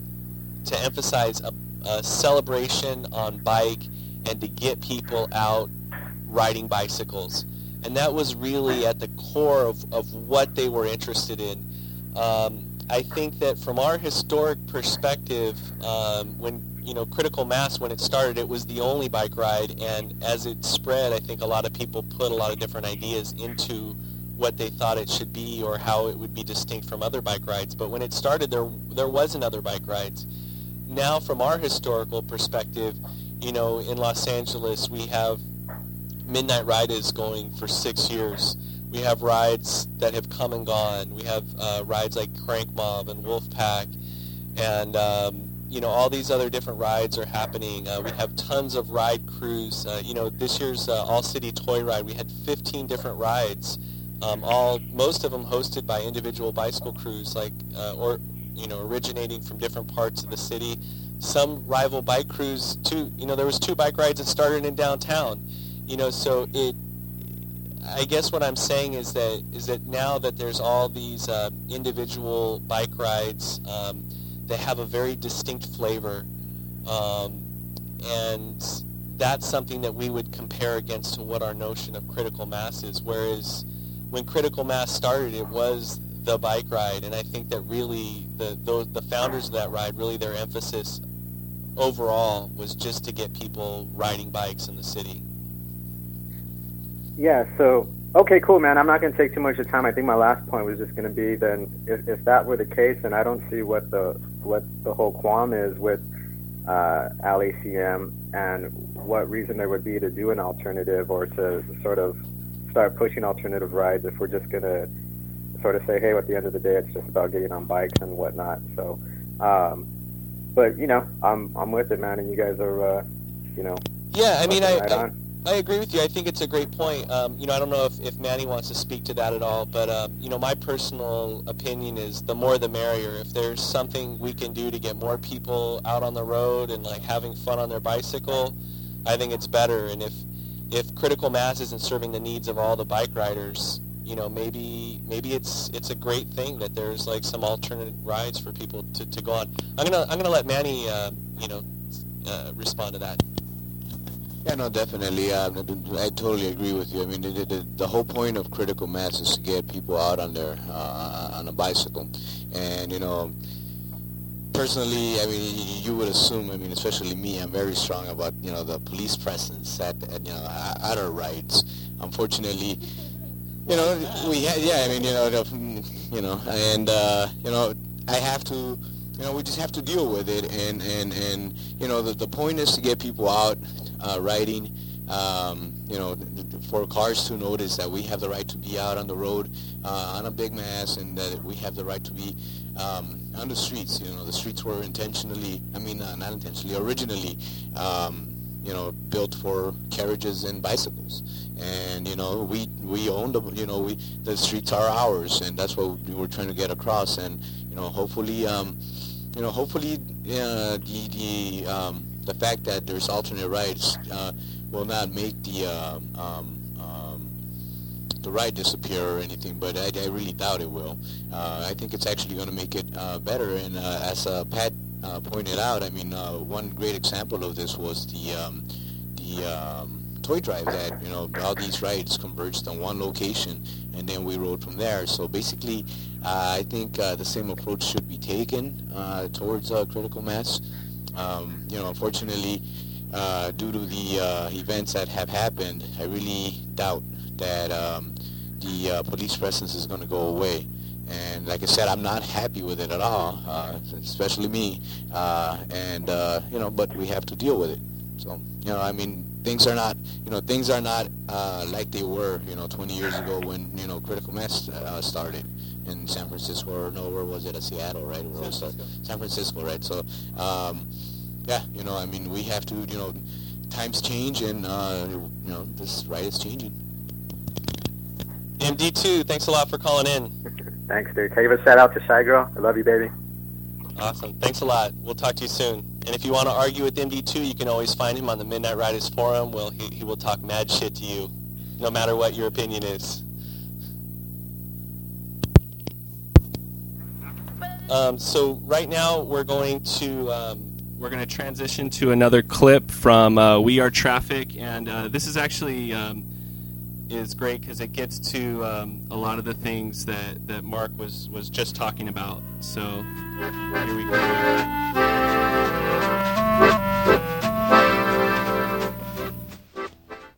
to emphasize a, a celebration on bike and to get people out riding bicycles and that was really at the core of, of what they were interested in. Um, I think that from our historic perspective, um, when you know critical mass when it started, it was the only bike ride, and as it spread, I think a lot of people put a lot of different ideas into what they thought it should be or how it would be distinct from other bike rides. But when it started, there there wasn't other bike rides. Now, from our historical perspective, you know, in Los Angeles, we have Midnight Ridazz going for six years. We have rides that have come and gone. We have uh, rides like Crank Mob and Wolf Pack, and um, you know all these other different rides are happening. Uh, we have tons of ride crews. Uh, you know this year's uh, All City Toy Ride, we had 15 different rides, um, all most of them hosted by individual bicycle crews, like uh, or you know originating from different parts of the city. Some rival bike crews too. You know there was two bike rides that started in downtown you know, so it. I guess what I'm saying is that is that now that there's all these uh, individual bike rides, um, they have a very distinct flavor, um, and that's something that we would compare against to what our notion of critical mass is. Whereas when critical mass started, it was the bike ride, and I think that really the the founders of that ride really their emphasis overall was just to get people riding bikes in the city. Yeah, so okay, cool, man. I'm not going to take too much of time. I think my last point was just going to be then if, if that were the case, then I don't see what the what the whole qualm is with uh, LACM and what reason there would be to do an alternative or to sort of start pushing alternative rides if we're just going to sort of say, hey, at the end of the day, it's just about getting on bikes and whatnot. So, um, but you know, I'm I'm with it, man, and you guys are, uh, you know. Yeah, I mean, I, I I agree with you. I think it's a great point. Um, you know, I don't know if, if Manny wants to speak to that at all, but um, you know, my personal opinion is the more the merrier. If there's something we can do to get more people out on the road and like having fun on their bicycle, I think it's better. And if if critical mass isn't serving the needs of all the bike riders, you know, maybe maybe it's it's a great thing that there's like some alternate rides for people to, to go on. I'm gonna I'm gonna let Manny, uh, you know, uh, respond to that. Yeah, no, definitely. Uh, I totally agree with you. I mean, the, the, the, whole point of critical mass is to get people out on their uh, on a bicycle, and you know, personally, I mean, you would assume. I mean, especially me, I'm very strong about you know the police presence at, at you know at our rides. Unfortunately, you know, we yeah, I mean, you know, you know, and uh, you know, I have to you know, we just have to deal with it. And, and, and you know, the, the point is to get people out uh, riding, um, you know, for cars to notice that we have the right to be out on the road uh, on a big mass and that we have the right to be um, on the streets. You know, the streets were intentionally, I mean, uh, not intentionally, originally, um, you know, built for carriages and bicycles. And, you know, we, we own the, you know, we, the streets are ours and that's what we were trying to get across. And, you know, hopefully, um, you know, hopefully uh, the, the um, the fact that there's alternate rights uh, will not make the um, um, the ride disappear or anything, but I, I really doubt it will. Uh, I think it's actually going to make it uh, better. And uh, as uh, Pat uh, pointed out, I mean, one great example of this was the um, the um, toy drive that you know all these rides converged on one location, and then we rode from there. So basically, I think the same approach should be taken towards critical mass. Um, you know, unfortunately, uh, due to the uh, events that have happened, I really doubt that um, the uh, police presence is going to go away. And like I said, I'm not happy with it at all, uh, especially me. Uh, and uh, you know, but we have to deal with it. So you know, I mean, things are not, you know, things are not uh, like they were, you know, 20 years ago when you know critical mass uh, started in San Francisco or no, where was it? At Seattle, right? San Francisco. San Francisco, right? So, um, yeah, you know, I mean, we have to, you know, times change, and uh, you know, this right is changing. MD2, thanks a lot for calling in. Thanks, dude. Can I give a shout out to Shy Girl? I love you, baby. Awesome. Thanks a lot. We'll talk to you soon. And if you want to argue with MD2, you can always find him on the Midnight Ridazz forum. Well, he, he will talk mad shit to you, no matter what your opinion is. Um, so right now we're going to um, we're going to transition to another clip from uh, We Are Traffic, and uh, this is actually um, is great because it gets to um, a lot of the things that, that Mark was was just talking about. So here we go.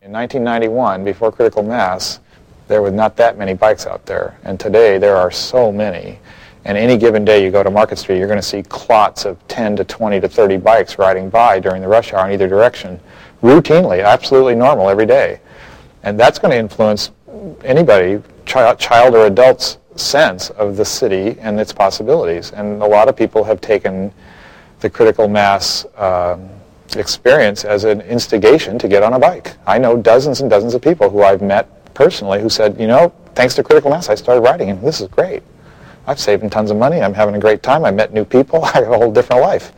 In 1991, before critical mass, there were not that many bikes out there. And today there are so many. And any given day you go to Market Street, you're going to see clots of 10 to 20 to 30 bikes riding by during the rush hour in either direction, routinely, absolutely normal every day. And that's going to influence anybody, child, child or adult's sense of the city and its possibilities. And a lot of people have taken the critical mass um, experience as an instigation to get on a bike. I know dozens and dozens of people who I've met personally who said, you know, thanks to critical mass, I started riding, and this is great. I've saved tons of money. I'm having a great time. I met new people. I have a whole different life.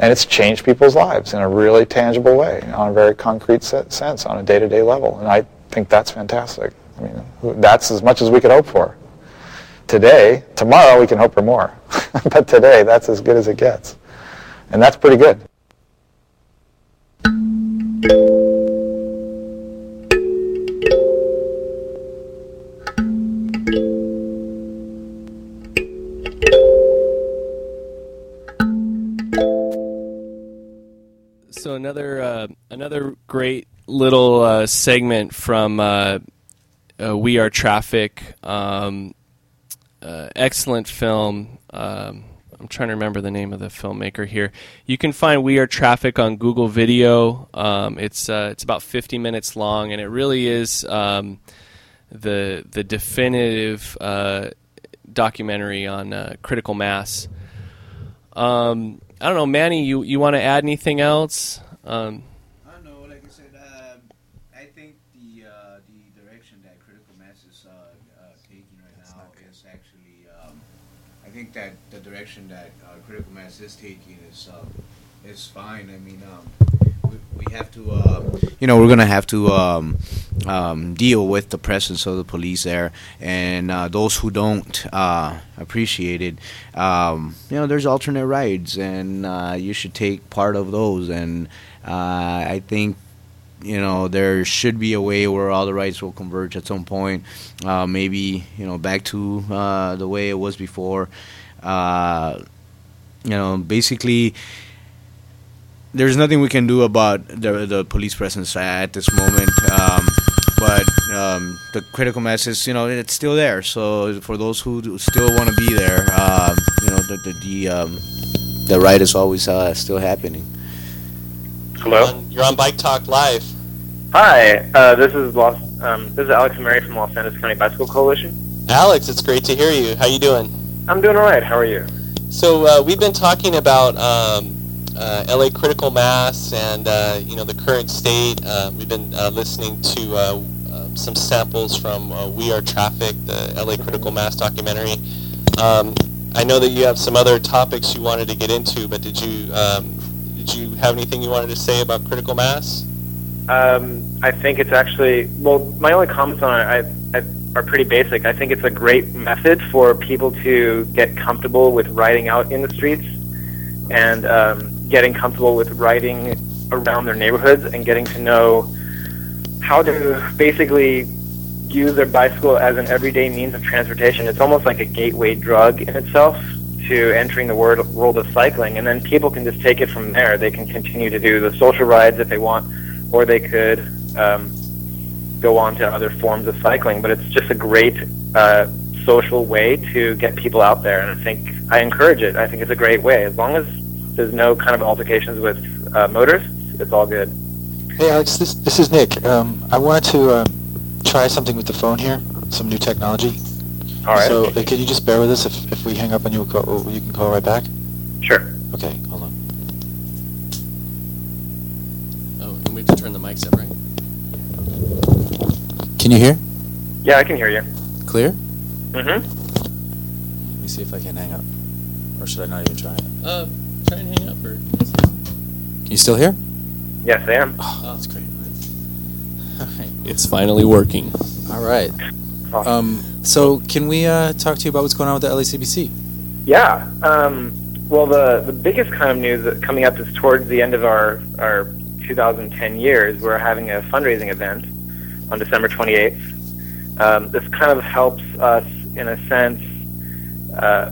And it's changed people's lives in a really tangible way, on a very concrete sense, on a day-to-day level. And I think that's fantastic. I mean, that's as much as we could hope for. Today, tomorrow we can hope for more. but today, that's as good as it gets. And that's pretty good. So another uh, another great little uh, segment from uh, uh We Are Traffic. Um, uh, excellent film. Um, I'm trying to remember the name of the filmmaker here. You can find We Are Traffic on Google Video. Um, it's uh, it's about 50 minutes long, and it really is um, the the definitive documentary on critical mass. Um, I don't know, Manny. You you want to add anything else? Um, I don't know. Like I said, uh, I think the uh, the direction that critical mass is uh, uh taking right now is actually. Um, I think that the direction that uh, critical mass is taking is uh, is fine. I mean. Um, we have to, uh, you know, we're gonna have to um, um, deal with the presence of the police there, and uh, those who don't uh, appreciate it, um, you know, there's alternate rides, and uh, you should take part of those. And uh, I think you know there should be a way where all the rights will converge at some point uh, maybe you know back to uh, the way it was before uh, you know basically there's nothing we can do about the the police presence at this moment. Um, but um, the critical mass is, you know, it's still there. So for those who still want to be there, um, you know, the the the, um, the ride is always uh, still happening. Hello. You're on, you're on Bike Talk Live. Hi, uh, this is Los. Um, this is Alex Emery from Los Angeles County Bicycle Coalition. Alex, it's great to hear you. How you doing? I'm doing all right. How are you? So uh, we've been talking about LA Critical Mass and uh, you know the current state. Uh, we've been uh, listening to uh, um, some samples from uh, We Are Traffic, the LA Critical Mass documentary. Um, I know that you have some other topics you wanted to get into, but did you um, did you have anything you wanted to say about critical mass? Um, I think it's actually well. My only comments on it I, I, are pretty basic. I think it's a great method for people to get comfortable with riding out in the streets and um, getting comfortable with riding around their neighborhoods and getting to know how to basically use their bicycle as an everyday means of transportation. It's almost like a gateway drug in itself to entering the world, world of cycling. And then people can just take it from there. They can continue to do the social rides if they want, or they could um, go on to other forms of cycling. But it's just a great uh, social way to get people out there, and I think I encourage it. I think it's a great way. As long as there's no kind of altercations with uh, motorists, it's all good. Hey Alex, this this is Nick. Um, I wanted to um, try something with the phone here, some new technology. All right. So uh, can you just bear with us if, if we hang up on you, call, you can call right back? Sure. Okay, hold on. Oh, and we have to turn the mics up, right? Can you hear? Yeah, I can hear you. Clear? Mm-hmm. Let me see if I can hang up. Or should I not even try it? Uh, try and hang up, or. Can you still hear? Yes, I am. Oh, that's great. It's finally working. All right. Um, so can we uh, talk to you about what's going on with the LACBC? Yeah. Um, well, the the biggest kind of news that coming up is towards the end of our our 2010 years. We're having a fundraising event on December 28th. Um, this kind of helps us, in a sense, uh,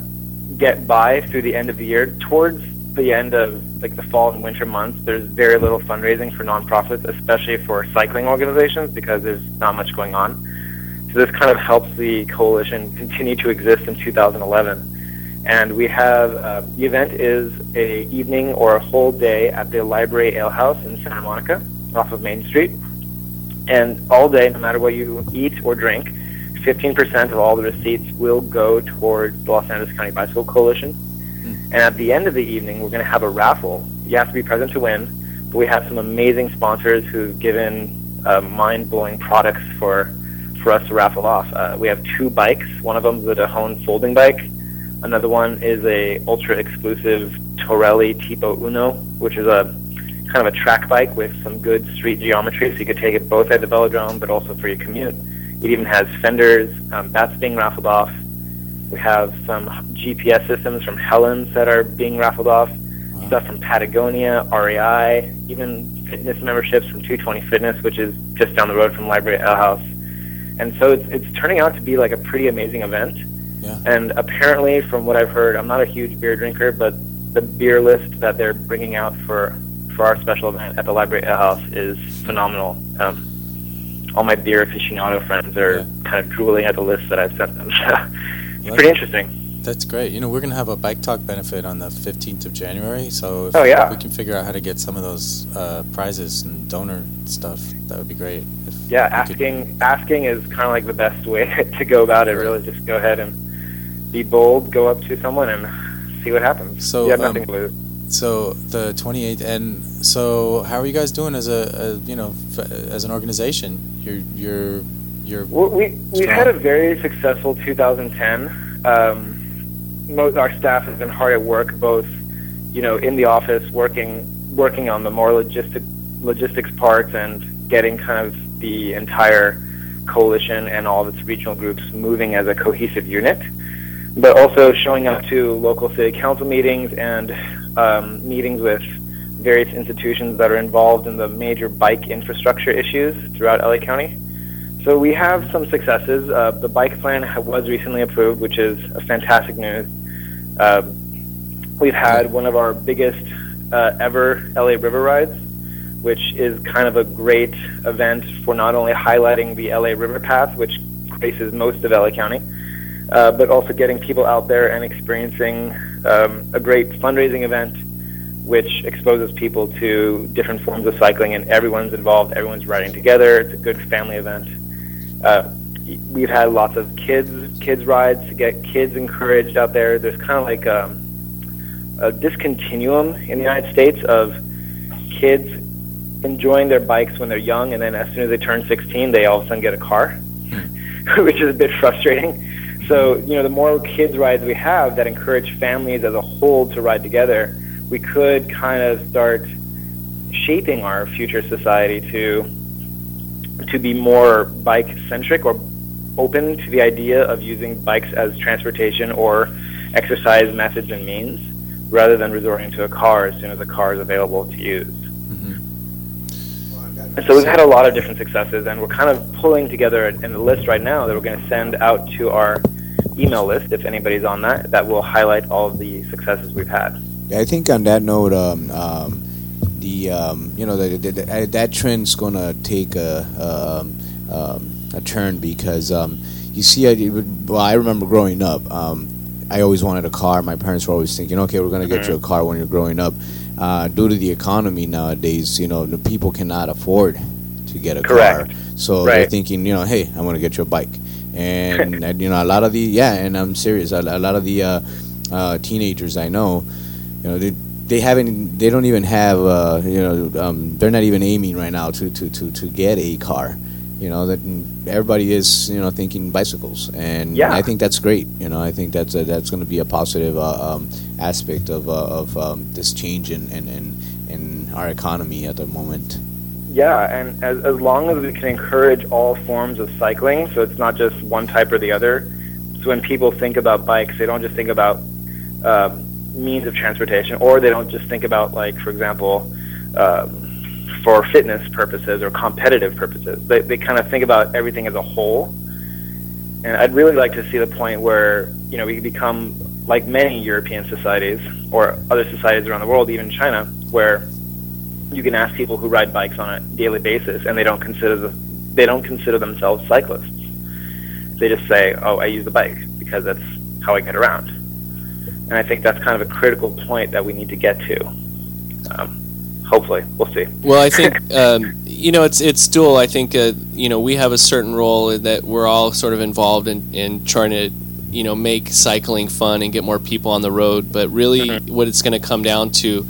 get by through the end of the year. Towards the end of like the fall and winter months, there's very little fundraising for nonprofits, especially for cycling organizations, because there's not much going on. So this kind of helps the coalition continue to exist in 2011. And we have uh, the event is a evening or a whole day at the Library Ale House in Santa Monica, off of Main Street. And all day, no matter what you eat or drink, 15% of all the receipts will go towards the Los Angeles County Bicycle Coalition. And at the end of the evening, we're going to have a raffle. You have to be present to win, but we have some amazing sponsors who've given uh, mind-blowing products for for us to raffle off. Uh, we have two bikes. One of them is a Dahon folding bike. Another one is a ultra exclusive Torelli Tipo Uno, which is a kind of a track bike with some good street geometry, so you could take it both at the velodrome, but also for your commute. It even has fenders. Um, that's being raffled off. We have some GPS systems from Helens that are being raffled off. Stuff from Patagonia, REI, even fitness memberships from 220 Fitness, which is just down the road from Library Ale House. And so it's, it's turning out to be like a pretty amazing event. Yeah. And apparently, from what I've heard, I'm not a huge beer drinker, but the beer list that they're bringing out for for our special event at the Library Ale House is phenomenal. Um, all my beer aficionado friends are kind of drooling at the list that I've sent them. It's pretty interesting. That's great. You know, we're going to have a Bike Talk benefit on the 15th of January. So if, Oh, yeah. we can figure out how to get some of those uh, prizes and donor stuff, that would be great. If Yeah, we could- asking asking is kind of like the best way to go about it. Really, just go ahead and be bold, go up to someone and see what happens. So, you have um, nothing to lose. So the 28th, and so how are you guys doing as a, a you know f- as an organization? You're you're you're Well, we we've had a very successful 2010. Um, most our staff has been hard at work, both you know in the office working working on the more logistic logistics parts and getting kind of the entire coalition and all of its regional groups moving as a cohesive unit, but also showing up to local city council meetings and um, meetings with various institutions that are involved in the major bike infrastructure issues throughout LA County. So we have some successes. Uh, the bike plan was recently approved, which is fantastic news. Uh, we've had one of our biggest uh, ever LA River rides, which is kind of a great event for not only highlighting the LA River Path, which graces most of LA County, uh, but also getting people out there and experiencing um, a great fundraising event which exposes people to different forms of cycling and everyone's involved, everyone's riding together. It's a good family event. Uh, we've had lots of kids kids rides to get kids encouraged out there. There's kind of like um, a discontinuum in the United States of kids enjoying their bikes when they're young, and then as soon as they turn 16, they all of a sudden get a car, which is a bit frustrating. So, you know, the more kids rides we have that encourage families as a whole to ride together, we could kind of start shaping our future society to to be more bike centric or open to the idea of using bikes as transportation or exercise methods and means rather than resorting to a car as soon as a car is available to use. And so we've had a lot of different successes, and we're kind of pulling together in a list right now that we're going to send out to our email list, if anybody's on that, that will highlight all of the successes we've had. Yeah, I think on that note, um, um, the um, you know the, the, the, uh, that trend's gonna take a um, um, a turn because um, you see, I, well, I remember growing up. Um, I always wanted a car. My parents were always thinking, okay, we're going to get you a car when you're growing up. Uh, due to the economy nowadays, you know, the people cannot afford to get a Correct. car. So they're thinking, you know, hey, I want to get you a bike. And, and, you know, a lot of the, yeah, and I'm serious, a, a lot of the uh, uh, teenagers I know, you know, they, they haven't, they don't even have, uh, you know, um, they're not even aiming right now to, to, to, to get a car. You know that everybody is, you know, thinking bicycles, and Yeah. I think that's great. You know, I think that's a, that's going to be a positive uh, um, aspect of uh, of um, this change in, in, in in our economy at the moment. Yeah, and as, as long as we can encourage all forms of cycling, so it's not just one type or the other. So when people think about bikes, they don't just think about um, means of transportation, or they don't just think about, like, for example, um, for fitness purposes or competitive purposes. They, they kind of think about everything as a whole. And I'd really like to see the point where, you know, we become like many European societies or other societies around the world, even China, where you can ask people who ride bikes on a daily basis and they don't consider the, they don't consider themselves cyclists. They just say, "Oh, I use the bike because that's how I get around." And I think that's kind of a critical point that we need to get to. Um, hopefully, we'll see. Well, I think um, you know it's it's dual. I think uh, you know we have a certain role that we're all sort of involved in, in trying to you know make cycling fun and get more people on the road. But really, what it's going to come down to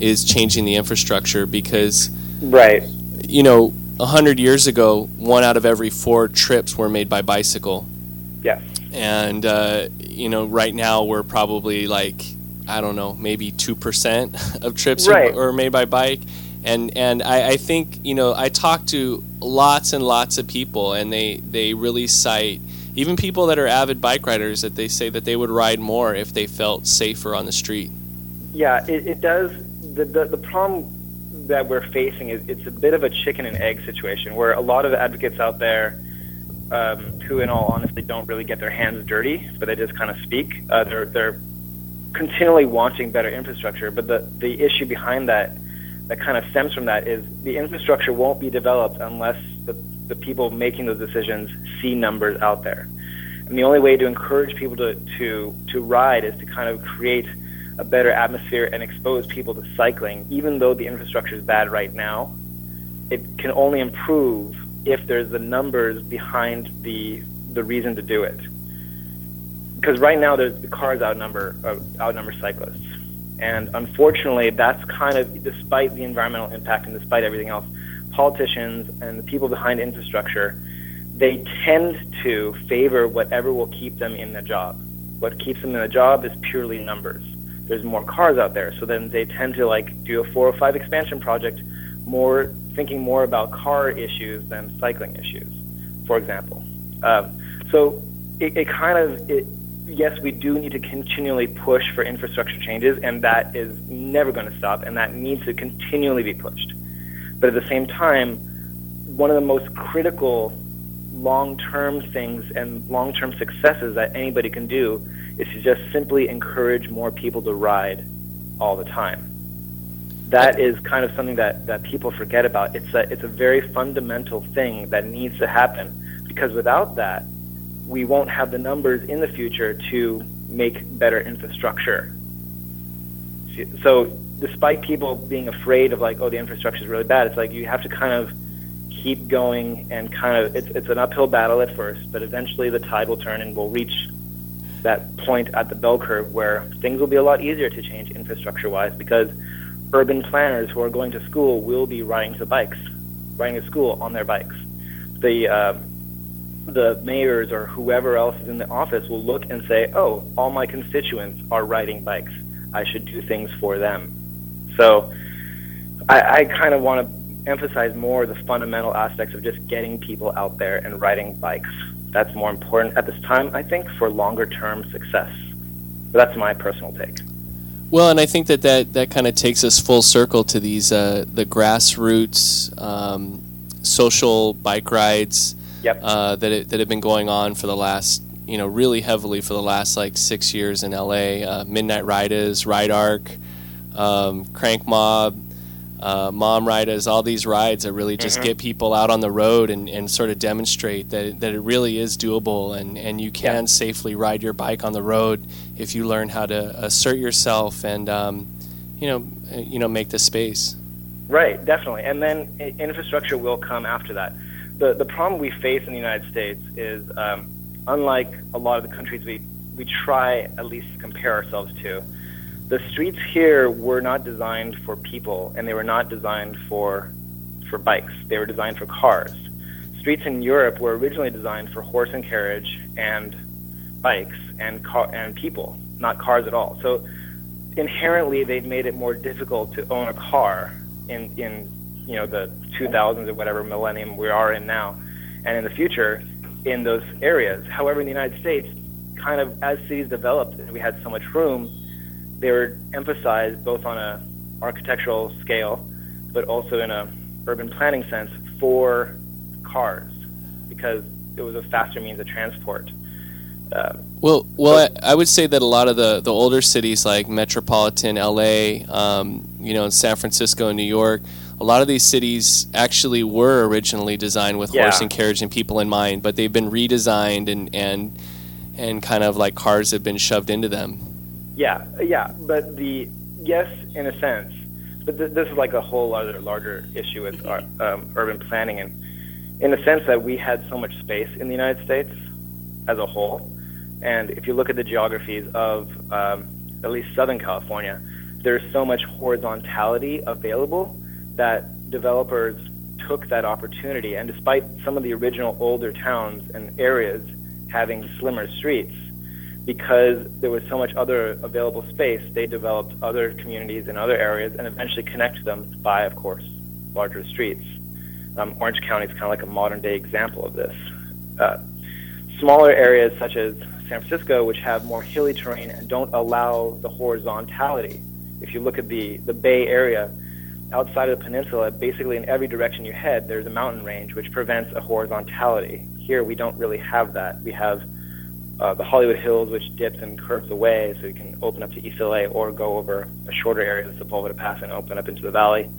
is changing the infrastructure because right you know a hundred years ago, one out of every four trips were made by bicycle. Yes. And uh, you know, right now we're probably like I don't know, maybe two percent of trips Right. are, are made by bike. And and I, I think you know I talk to lots and lots of people, and they they really cite even people that are avid bike riders that they say that they would ride more if they felt safer on the street. Yeah, it, it does. The, the the problem that we're facing is it's a bit of a chicken and egg situation where a lot of advocates out there, um, who in all honesty don't really get their hands dirty, but they just kind of speak. Uh, they're they're continually wanting better infrastructure, but the the issue behind that that kind of stems from that is the infrastructure won't be developed unless the the people making those decisions see numbers out there. And the only way to encourage people to, to, to ride is to kind of create a better atmosphere and expose people to cycling, even though the infrastructure is bad right now. It can only improve if there's the numbers behind the, the reason to do it. Because right now, there's, the cars outnumber, uh, outnumber cyclists. And unfortunately, that's kind of, despite the environmental impact and despite everything else, politicians and the people behind infrastructure, they tend to favor whatever will keep them in the job. What keeps them in the job is purely numbers. There's more cars out there, so then they tend to like do a 405 expansion project, more thinking more about car issues than cycling issues, for example. Um, so it, it kind of it, yes, we do need to continually push for infrastructure changes, and that is never going to stop, and that needs to continually be pushed. But at the same time, one of the most critical long-term things and long-term successes that anybody can do is to just simply encourage more people to ride all the time. That is kind of something that, that people forget about. It's a, it's a very fundamental thing that needs to happen because without that, we won't have the numbers in the future to make better infrastructure. So despite people being afraid of like, oh, the infrastructure is really bad, it's like you have to kind of keep going and kind of it's it's an uphill battle at first, but eventually the tide will turn and we'll reach that point at the bell curve where things will be a lot easier to change infrastructure wise because urban planners who are going to school will be riding to bikes, riding to school on their bikes. The um, the mayors or whoever else is in the office will look and say, "Oh, all my constituents are riding bikes. I should do things for them." So, I, I kind of want to emphasize more the fundamental aspects of just getting people out there and riding bikes. That's more important at this time, I think, for longer term success. But that's my personal take. Well, and I think that that, that kind of takes us full circle to these uh, the grassroots um, social bike rides Yep. uh, that it, that have been going on for the last you know really heavily for the last like six years in LA. Uh, Midnight Ridazz, Ride Arc, um, Crank Mob. Uh, mom riders, all these rides that really just Mhm. get people out on the road and, and sort of demonstrate that it, that it really is doable and, and you can safely ride your bike on the road if you learn how to assert yourself and um, you know uh, you know make the space. Right, definitely. And then infrastructure will come after that. The the problem we face in the United States is, um, unlike a lot of the countries we we try at least to compare ourselves to, the streets here were not designed for people, and they were not designed for for bikes. They were designed for cars. Streets in Europe were originally designed for horse and carriage and bikes and car and people, not cars at all. So inherently they've made it more difficult to own a car in in you know the 2000s or whatever millennium we are in now and in the future in those areas however in the united states kind of as cities developed and we had so much room they were emphasized both on a architectural scale but also in a urban planning sense for cars because it was a faster means of transport um, Well, well, I, I would say that a lot of the, the older cities like metropolitan LA, um, you know, San Francisco and New York, a lot of these cities actually were originally designed with horse and carriage and people in mind, but they've been redesigned and and and kind of like cars have been shoved into them. Yeah, yeah, but the yes, in a sense, but th- this is like a whole other larger issue with our, um, urban planning, and in the sense that we had so much space in the United States as a whole, and if you look at the geographies of um, at least Southern California, there's so much horizontality available that developers took that opportunity, and despite some of the original older towns and areas having slimmer streets, because there was so much other available space, they developed other communities in other areas and eventually connected them by, of course, larger streets. Um, Orange County is kind of like a modern day example of this. Uh, smaller areas such as San Francisco, which have more hilly terrain and don't allow the horizontality. If you look at the, the Bay Area, outside of the peninsula, basically in every direction you head, there's a mountain range which prevents a horizontality. Here, we don't really have that. We have uh, the Hollywood Hills, which dips and curves away, so you can open up to East LA or go over a shorter area, of the Sepulveda Pass, and open up into the valley.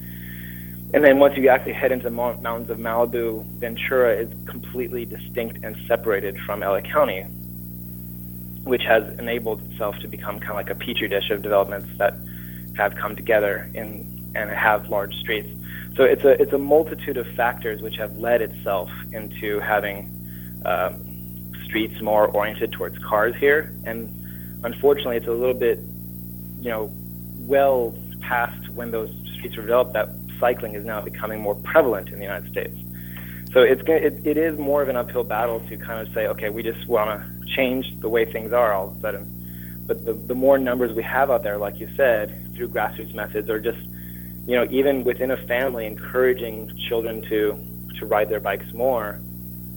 And then once you actually head into the mountains of Malibu, Ventura is completely distinct and separated from LA County, which has enabled itself to become kind of like a petri dish of developments that have come together in and have large streets. So it's a it's a multitude of factors which have led itself into having um, streets more oriented towards cars here, and unfortunately, it's a little bit, you know, well past when those streets were developed that cycling is now becoming more prevalent in the United States. So it's it, it is more of an uphill battle to kind of say, okay, we just want to change the way things are all of a sudden. But the, the more numbers we have out there, like you said, through grassroots methods or just, you know, even within a family, encouraging children to, to ride their bikes more,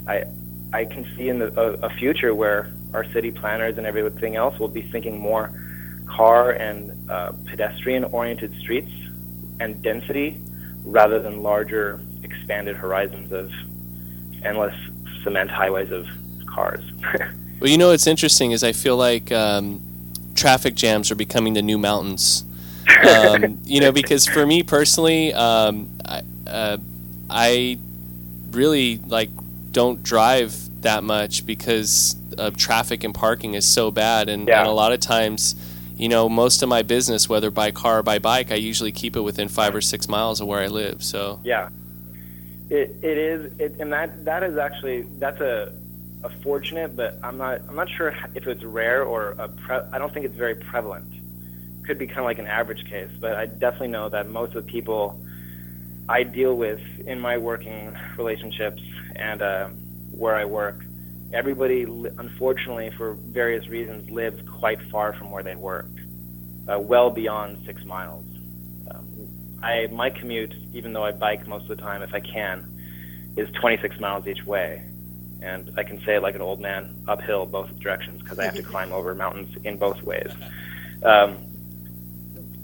I, I can see in the, a, a future where our city planners and everything else will be thinking more car and uh, pedestrian-oriented streets and density rather than larger expanded horizons of endless cement highways of cars. Well, you know what's interesting is I feel like um, traffic jams are becoming the new mountains. Um, you know, because for me personally, um, I, uh, I really like don't drive that much because of traffic and parking is so bad, and, and a lot of times, you know, most of my business, whether by car or by bike, I usually keep it within five or six miles of where I live. So Yeah, it it is, it, and that that is actually that's a a fortunate, but I'm not I'm not sure if it's rare or a pre, I don't think it's very prevalent. Could be kind of like an average case, but I definitely know that most of the people I deal with in my working relationships and uh, where I work, everybody unfortunately for various reasons lives quite far from where they work, uh, well beyond six miles. I my commute, even though I bike most of the time if I can, is 26 miles each way, and I can say it like an old man uphill both directions because I have to climb over mountains in both ways. Um,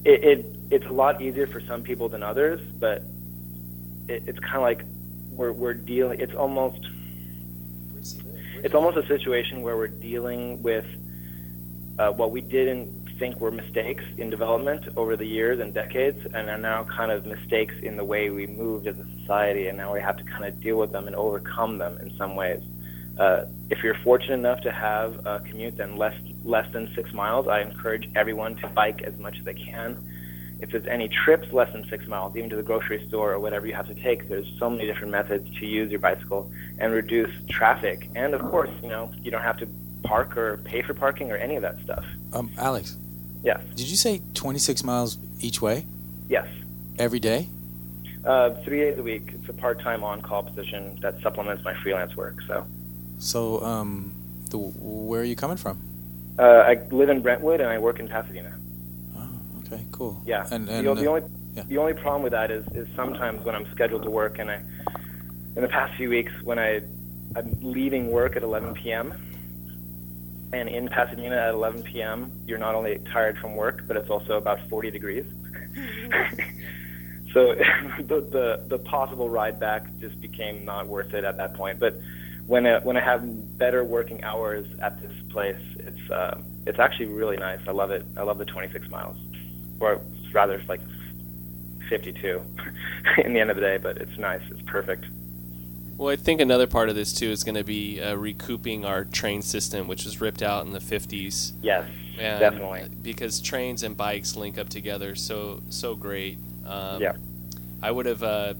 it, it it's a lot easier for some people than others, but it, it's kind of like we're we're dealing. It's almost it's almost a situation where we're dealing with uh, what we didn't think were mistakes in development over the years and decades, and are now kind of mistakes in the way we moved as a society, and now we have to kind of deal with them and overcome them in some ways. Uh, if you're fortunate enough to have a commute then less less than six miles, I encourage everyone to bike as much as they can. If there's any trips less than six miles, even to the grocery store or whatever you have to take, there's so many different methods to use your bicycle and reduce traffic. And of course, you know, you don't have to park or pay for parking or any of that stuff. Um, Alex. Yes. Did you say 26 miles each way Yes. every day? Uh, three days a week. It's a part-time on-call position that supplements my freelance work. So, So, um, the, where are you coming from? uh, I live in Brentwood and I work in Pasadena. Okay, cool. Yeah. And, the, and o- the uh, only the only problem with that is is sometimes when I'm scheduled to work and I in the past few weeks when I I'm leaving work at 11 p.m. and in Pasadena at 11 p.m. you're not only tired from work but it's also about 40 degrees. so the, the the possible ride back just became not worth it at that point. But when I, when I have better working hours at this place, it's uh, it's actually really nice. I love it. I love the 26 miles, or rather, it's like 52 in the end of the day. But it's nice. It's perfect. Well, I think another part of this too is going to be uh, recouping our train system, which was ripped out in the 50s. Yes, and definitely. Because trains and bikes link up together so so great. Um, Yeah. I would have uh,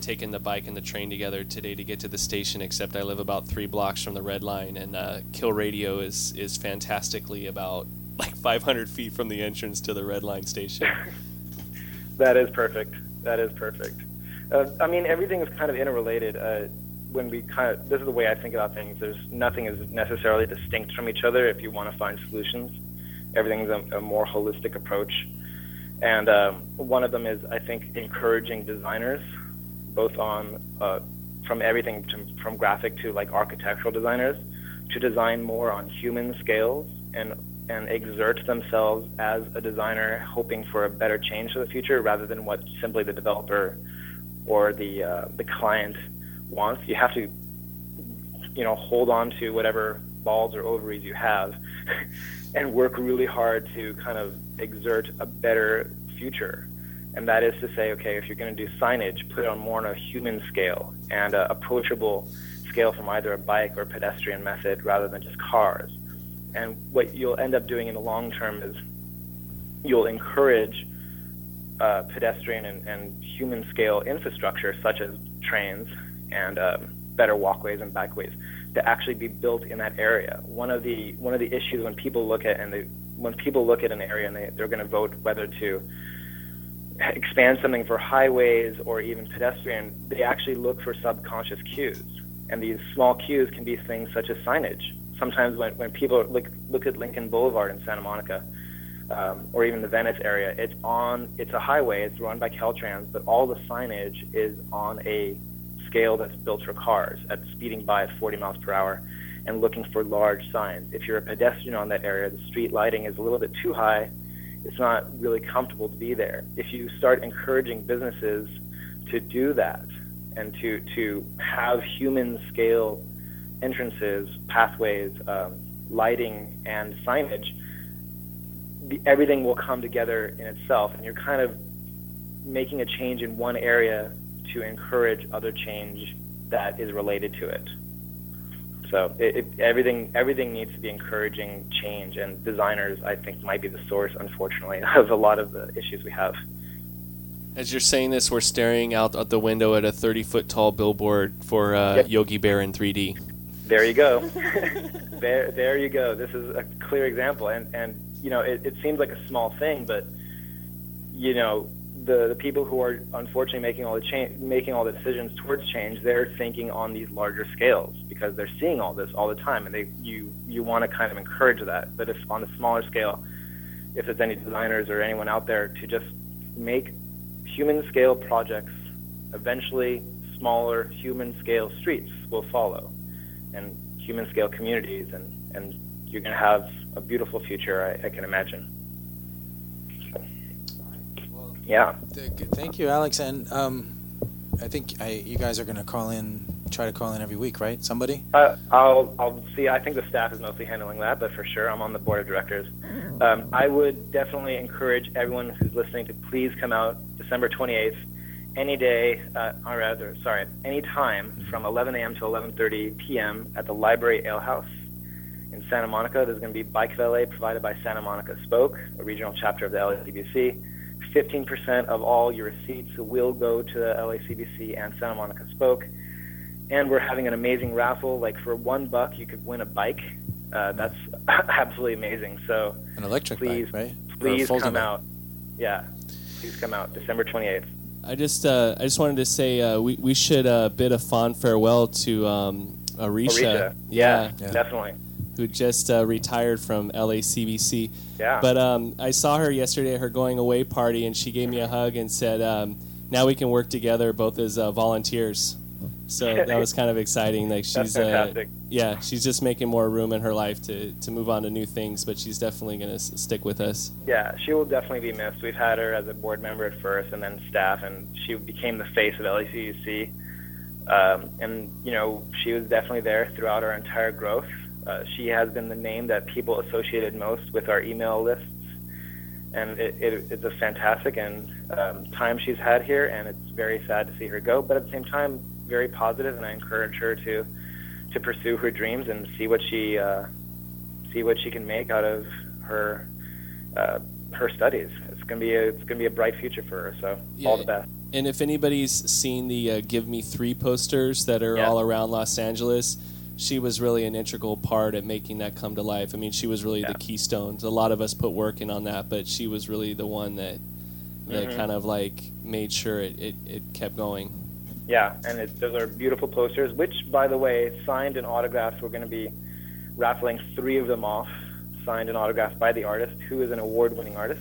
taken the bike and the train together today to get to the station, except I live about three blocks from the red line, and uh, Kill Radio is is fantastically about like 500 feet from the entrance to the red line station. That is perfect. That is perfect. Uh, I mean, everything is kind of interrelated. Uh, when we kind of, this is the way I think about things. There's nothing is necessarily distinct from each other if you want to find solutions. Everything's a, a more holistic approach. And um, one of them is, I think, encouraging designers, both on uh, from everything to, from graphic to like architectural designers, to design more on human scales and and exert themselves as a designer, hoping for a better change for the future, rather than what simply the developer or the uh, the client wants. You have to, you know, hold on to whatever balls or ovaries you have, and work really hard to kind of exert a better future. And that is to say, okay, if you're going to do signage, put it on more on a human scale and a approachable scale from either a bike or pedestrian method rather than just cars. And what you'll end up doing in the long term is you'll encourage uh, pedestrian and, and human scale infrastructure such as trains and um, better walkways and bikeways to actually be built in that area. One of the one of the issues when people look at and they when people look at an area and they, they're going to vote whether to expand something for highways or even pedestrian, they actually look for subconscious cues. And these small cues can be things such as signage. Sometimes when, when people look, look at Lincoln Boulevard in Santa Monica, um, or even the Venice area, it's on, it's a highway, it's run by Caltrans, but all the signage is on a scale that's built for cars at speeding by at 40 miles per hour and looking for large signs. If you're a pedestrian on that area, the street lighting is a little bit too high. It's not really comfortable to be there. If you start encouraging businesses to do that and to, to have human scale entrances, pathways, um, lighting, and signage, the, everything will come together in itself. And you're kind of making a change in one area to encourage other change that is related to it. So it, it, everything everything needs to be encouraging change, and designers, I think, might be the source, unfortunately, of a lot of the issues we have. As you're saying this, we're staring out at the window at a 30 foot tall billboard for uh, Yep. Yogi Bear in 3D. There you go. there, there you go. This is a clear example, and and you know, it, it seems like a small thing, but you know, the the people who are unfortunately making all the change, making all the decisions towards change, they're thinking on these larger scales because they're seeing all this all the time, and they you you want to kind of encourage that. But if on a smaller scale, if there's any designers or anyone out there to just make human scale projects, eventually smaller human scale streets will follow, and human scale communities, and and you're going to have a beautiful future. I, I can imagine. Yeah. Thank you, Alex. And um, I think I, you guys are going to call in try to call in every week, right? Somebody? Uh, I'll, I'll see. I think the staff is mostly handling that, but for sure, I'm on the board of directors. Um, I would definitely encourage everyone who's listening to please come out December 28th, any day, uh, or rather, sorry, any time from 11 a.m. to 11:30 p.m. at the Library Ale House in Santa Monica. There's going to be Bike Valet provided by Santa Monica Spoke, a regional chapter of the LACBC. 15% of all your receipts will go to the LACBC and Santa Monica Spoke. And we're having an amazing raffle. Like for one buck, you could win a bike. Uh, that's absolutely amazing. So An electric please, bike, right? Please come bike. out. Yeah, please come out December 28th. I just uh, I just wanted to say uh, we we should uh, bid a fond farewell to um, Aurisha. Aurisha. Yeah, definitely. Who just uh, retired from LACBC. Yeah. But um, I saw her yesterday at her going away party, and she gave me a hug and said, um, "Now we can work together, both as uh, volunteers." So that was kind of exciting. Like she's uh, yeah, she's just making more room in her life to to move on to new things, but she's definitely going to s- stick with us. Yeah, she will definitely be missed. We've had her as a board member at first, and then staff, and she became the face of LACBC. Um, and you know, she was definitely there throughout our entire growth. Uh, she has been the name that people associated most with our email lists, and it, it, it's a fantastic and um, time she's had here. And it's very sad to see her go, but at the same time, very positive, and I encourage her to to pursue her dreams and see what she uh, see what she can make out of her uh, her studies. It's gonna be a, it's gonna be a bright future for her. So all the best. And if anybody's seen the uh, "Give Me Three posters that are all around Los Angeles, she was really an integral part at making that come to life. I mean, she was really the keystone. A lot of us put work in on that, but she was really the one that that Mhm. kind of like made sure it, it, it kept going. Yeah, and it, those are beautiful posters. Which, by the way, signed and autographed. We're going to be raffling three of them off, signed and autographed by the artist, who is an award-winning artist.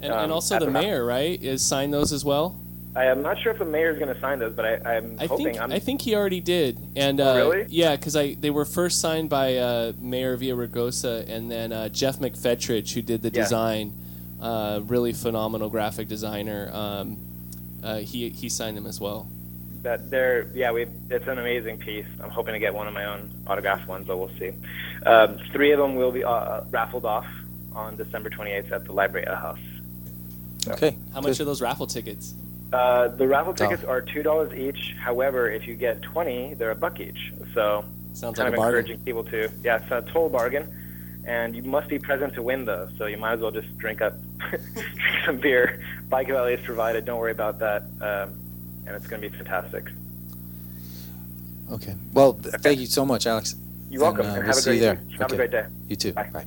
And, Um, and also the the- mayor, right, is signed those as well. I am not sure if the mayor is going to sign those, but I, I'm I hoping. think I'm, I think he already did, and Oh, uh, really? yeah, because I they were first signed by uh, Mayor Villaraigosa and then uh, Geoff McFetridge, who did the Yeah. design, uh, really phenomenal graphic designer. Um, uh, he he signed them as well. That they're yeah we it's an amazing piece. I'm hoping to get one of my own autographed ones but we'll see. Um, three of them will be uh, raffled off on december 28th at the library Ale house. Okay. How much are those raffle tickets? uh, the raffle tickets are two dollars each. However if you get 20 they're a buck each. So Sounds kind like of a bargain. encouraging people to yeah it's a total bargain. And you must be present to win though, so you might as well just drink up drink some beer bike valet is provided don't worry about that. Um, and it's going to be fantastic Okay. Well, th- thank you so much, Alex. You're welcome, And, uh, and we'll have a see you great- there. have a great day. You too. Bye. Bye.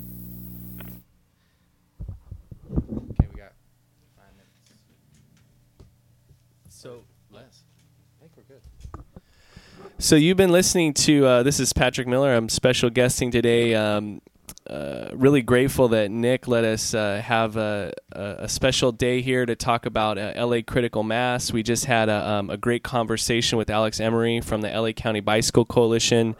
So less. I think we're good. So you've been listening to uh, this is Patrick Miller. I'm special guesting today. Um, uh, really grateful that Nick let us uh, have a, a, special day here to talk about uh, LA Critical Mass. We just had a, um, a great conversation with Alex Emery from the LA County Bicycle Coalition.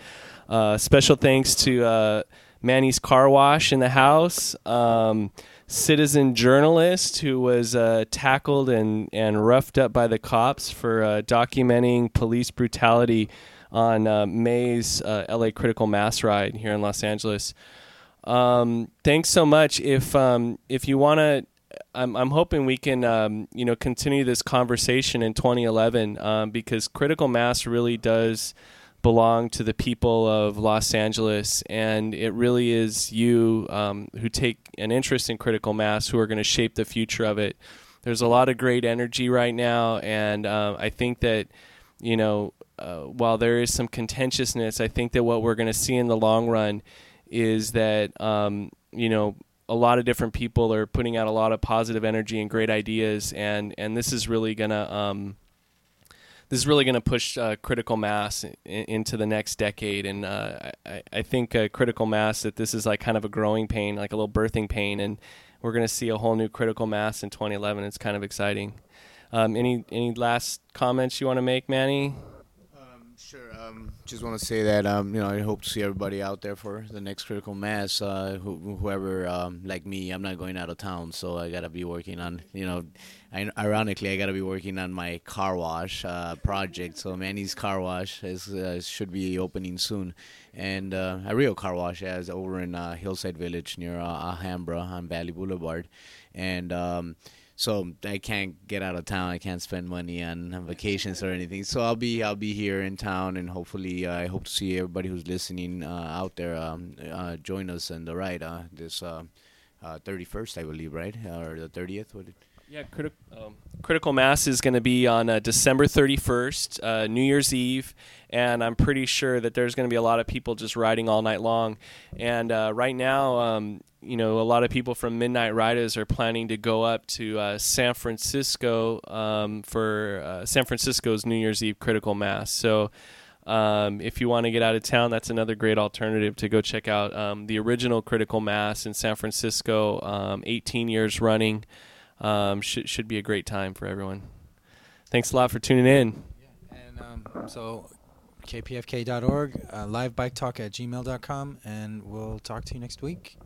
Uh, special thanks to uh, Manny's Car Wash in the house. Um, citizen journalist who was tackled and, and roughed up by the cops for documenting police brutality on May's LA Critical Mass ride here in Los Angeles. Um, thanks so much. If um, if you want to, I'm I'm hoping we can um, you know continue this conversation in 2011 um, because critical mass really does belong to the people of Los Angeles, and it really is you um, who take an interest in critical mass who are going to shape the future of it. There's a lot of great energy right now, and uh, I think that you know uh, while there is some contentiousness, I think that what we're going to see in the long run is that um, you know a lot of different people are putting out a lot of positive energy and great ideas, and and this is really gonna um, this is really to push uh, critical mass in, into the next decade. And uh, I, I think uh, critical mass that this is like kind of a growing pain, like a little birthing pain, and we're to see a whole new critical mass in 2011. It's kind of exciting. Um, any any last comments you want to make, Manny? Um, sure. Um, just want to say that um, you know I hope to see everybody out there for the next critical mass. Uh, who, whoever um, like me, I'm not going out of town, so I gotta be working on you know. I, ironically, I gotta be working on my car wash uh, project. So Manny's Car Wash is uh, should be opening soon, and uh, a real car wash is over in uh, Hillside Village near uh, Alhambra on Valley Boulevard, and. So I can't get out of town. I can't spend money on vacations or anything. So I'll be I'll be here in town, and hopefully uh, I hope to see everybody who's listening uh, out there um, uh, join us in the ride. Uh, this thirty first, I believe, right, or the thirtieth. What? Yeah, criti- um, Critical Mass is going to be on uh, December 31st, uh, New Year's Eve, and I'm pretty sure that there's going to be a lot of people just riding all night long. And uh, right now, um, you know, a lot of people from Midnight Ridazz are planning to go up to uh, San Francisco um, for uh, San Francisco's New Year's Eve Critical Mass. So. Um, if you want to get out of town, that's another great alternative to go check out um, the original Critical Mass in San Francisco, um, 18 years running um, should should be a great time for everyone. Thanks a lot for tuning in. Yeah, And so, kpfk.org, uh, livebiketalk at gmail.com, and we'll talk to you next week.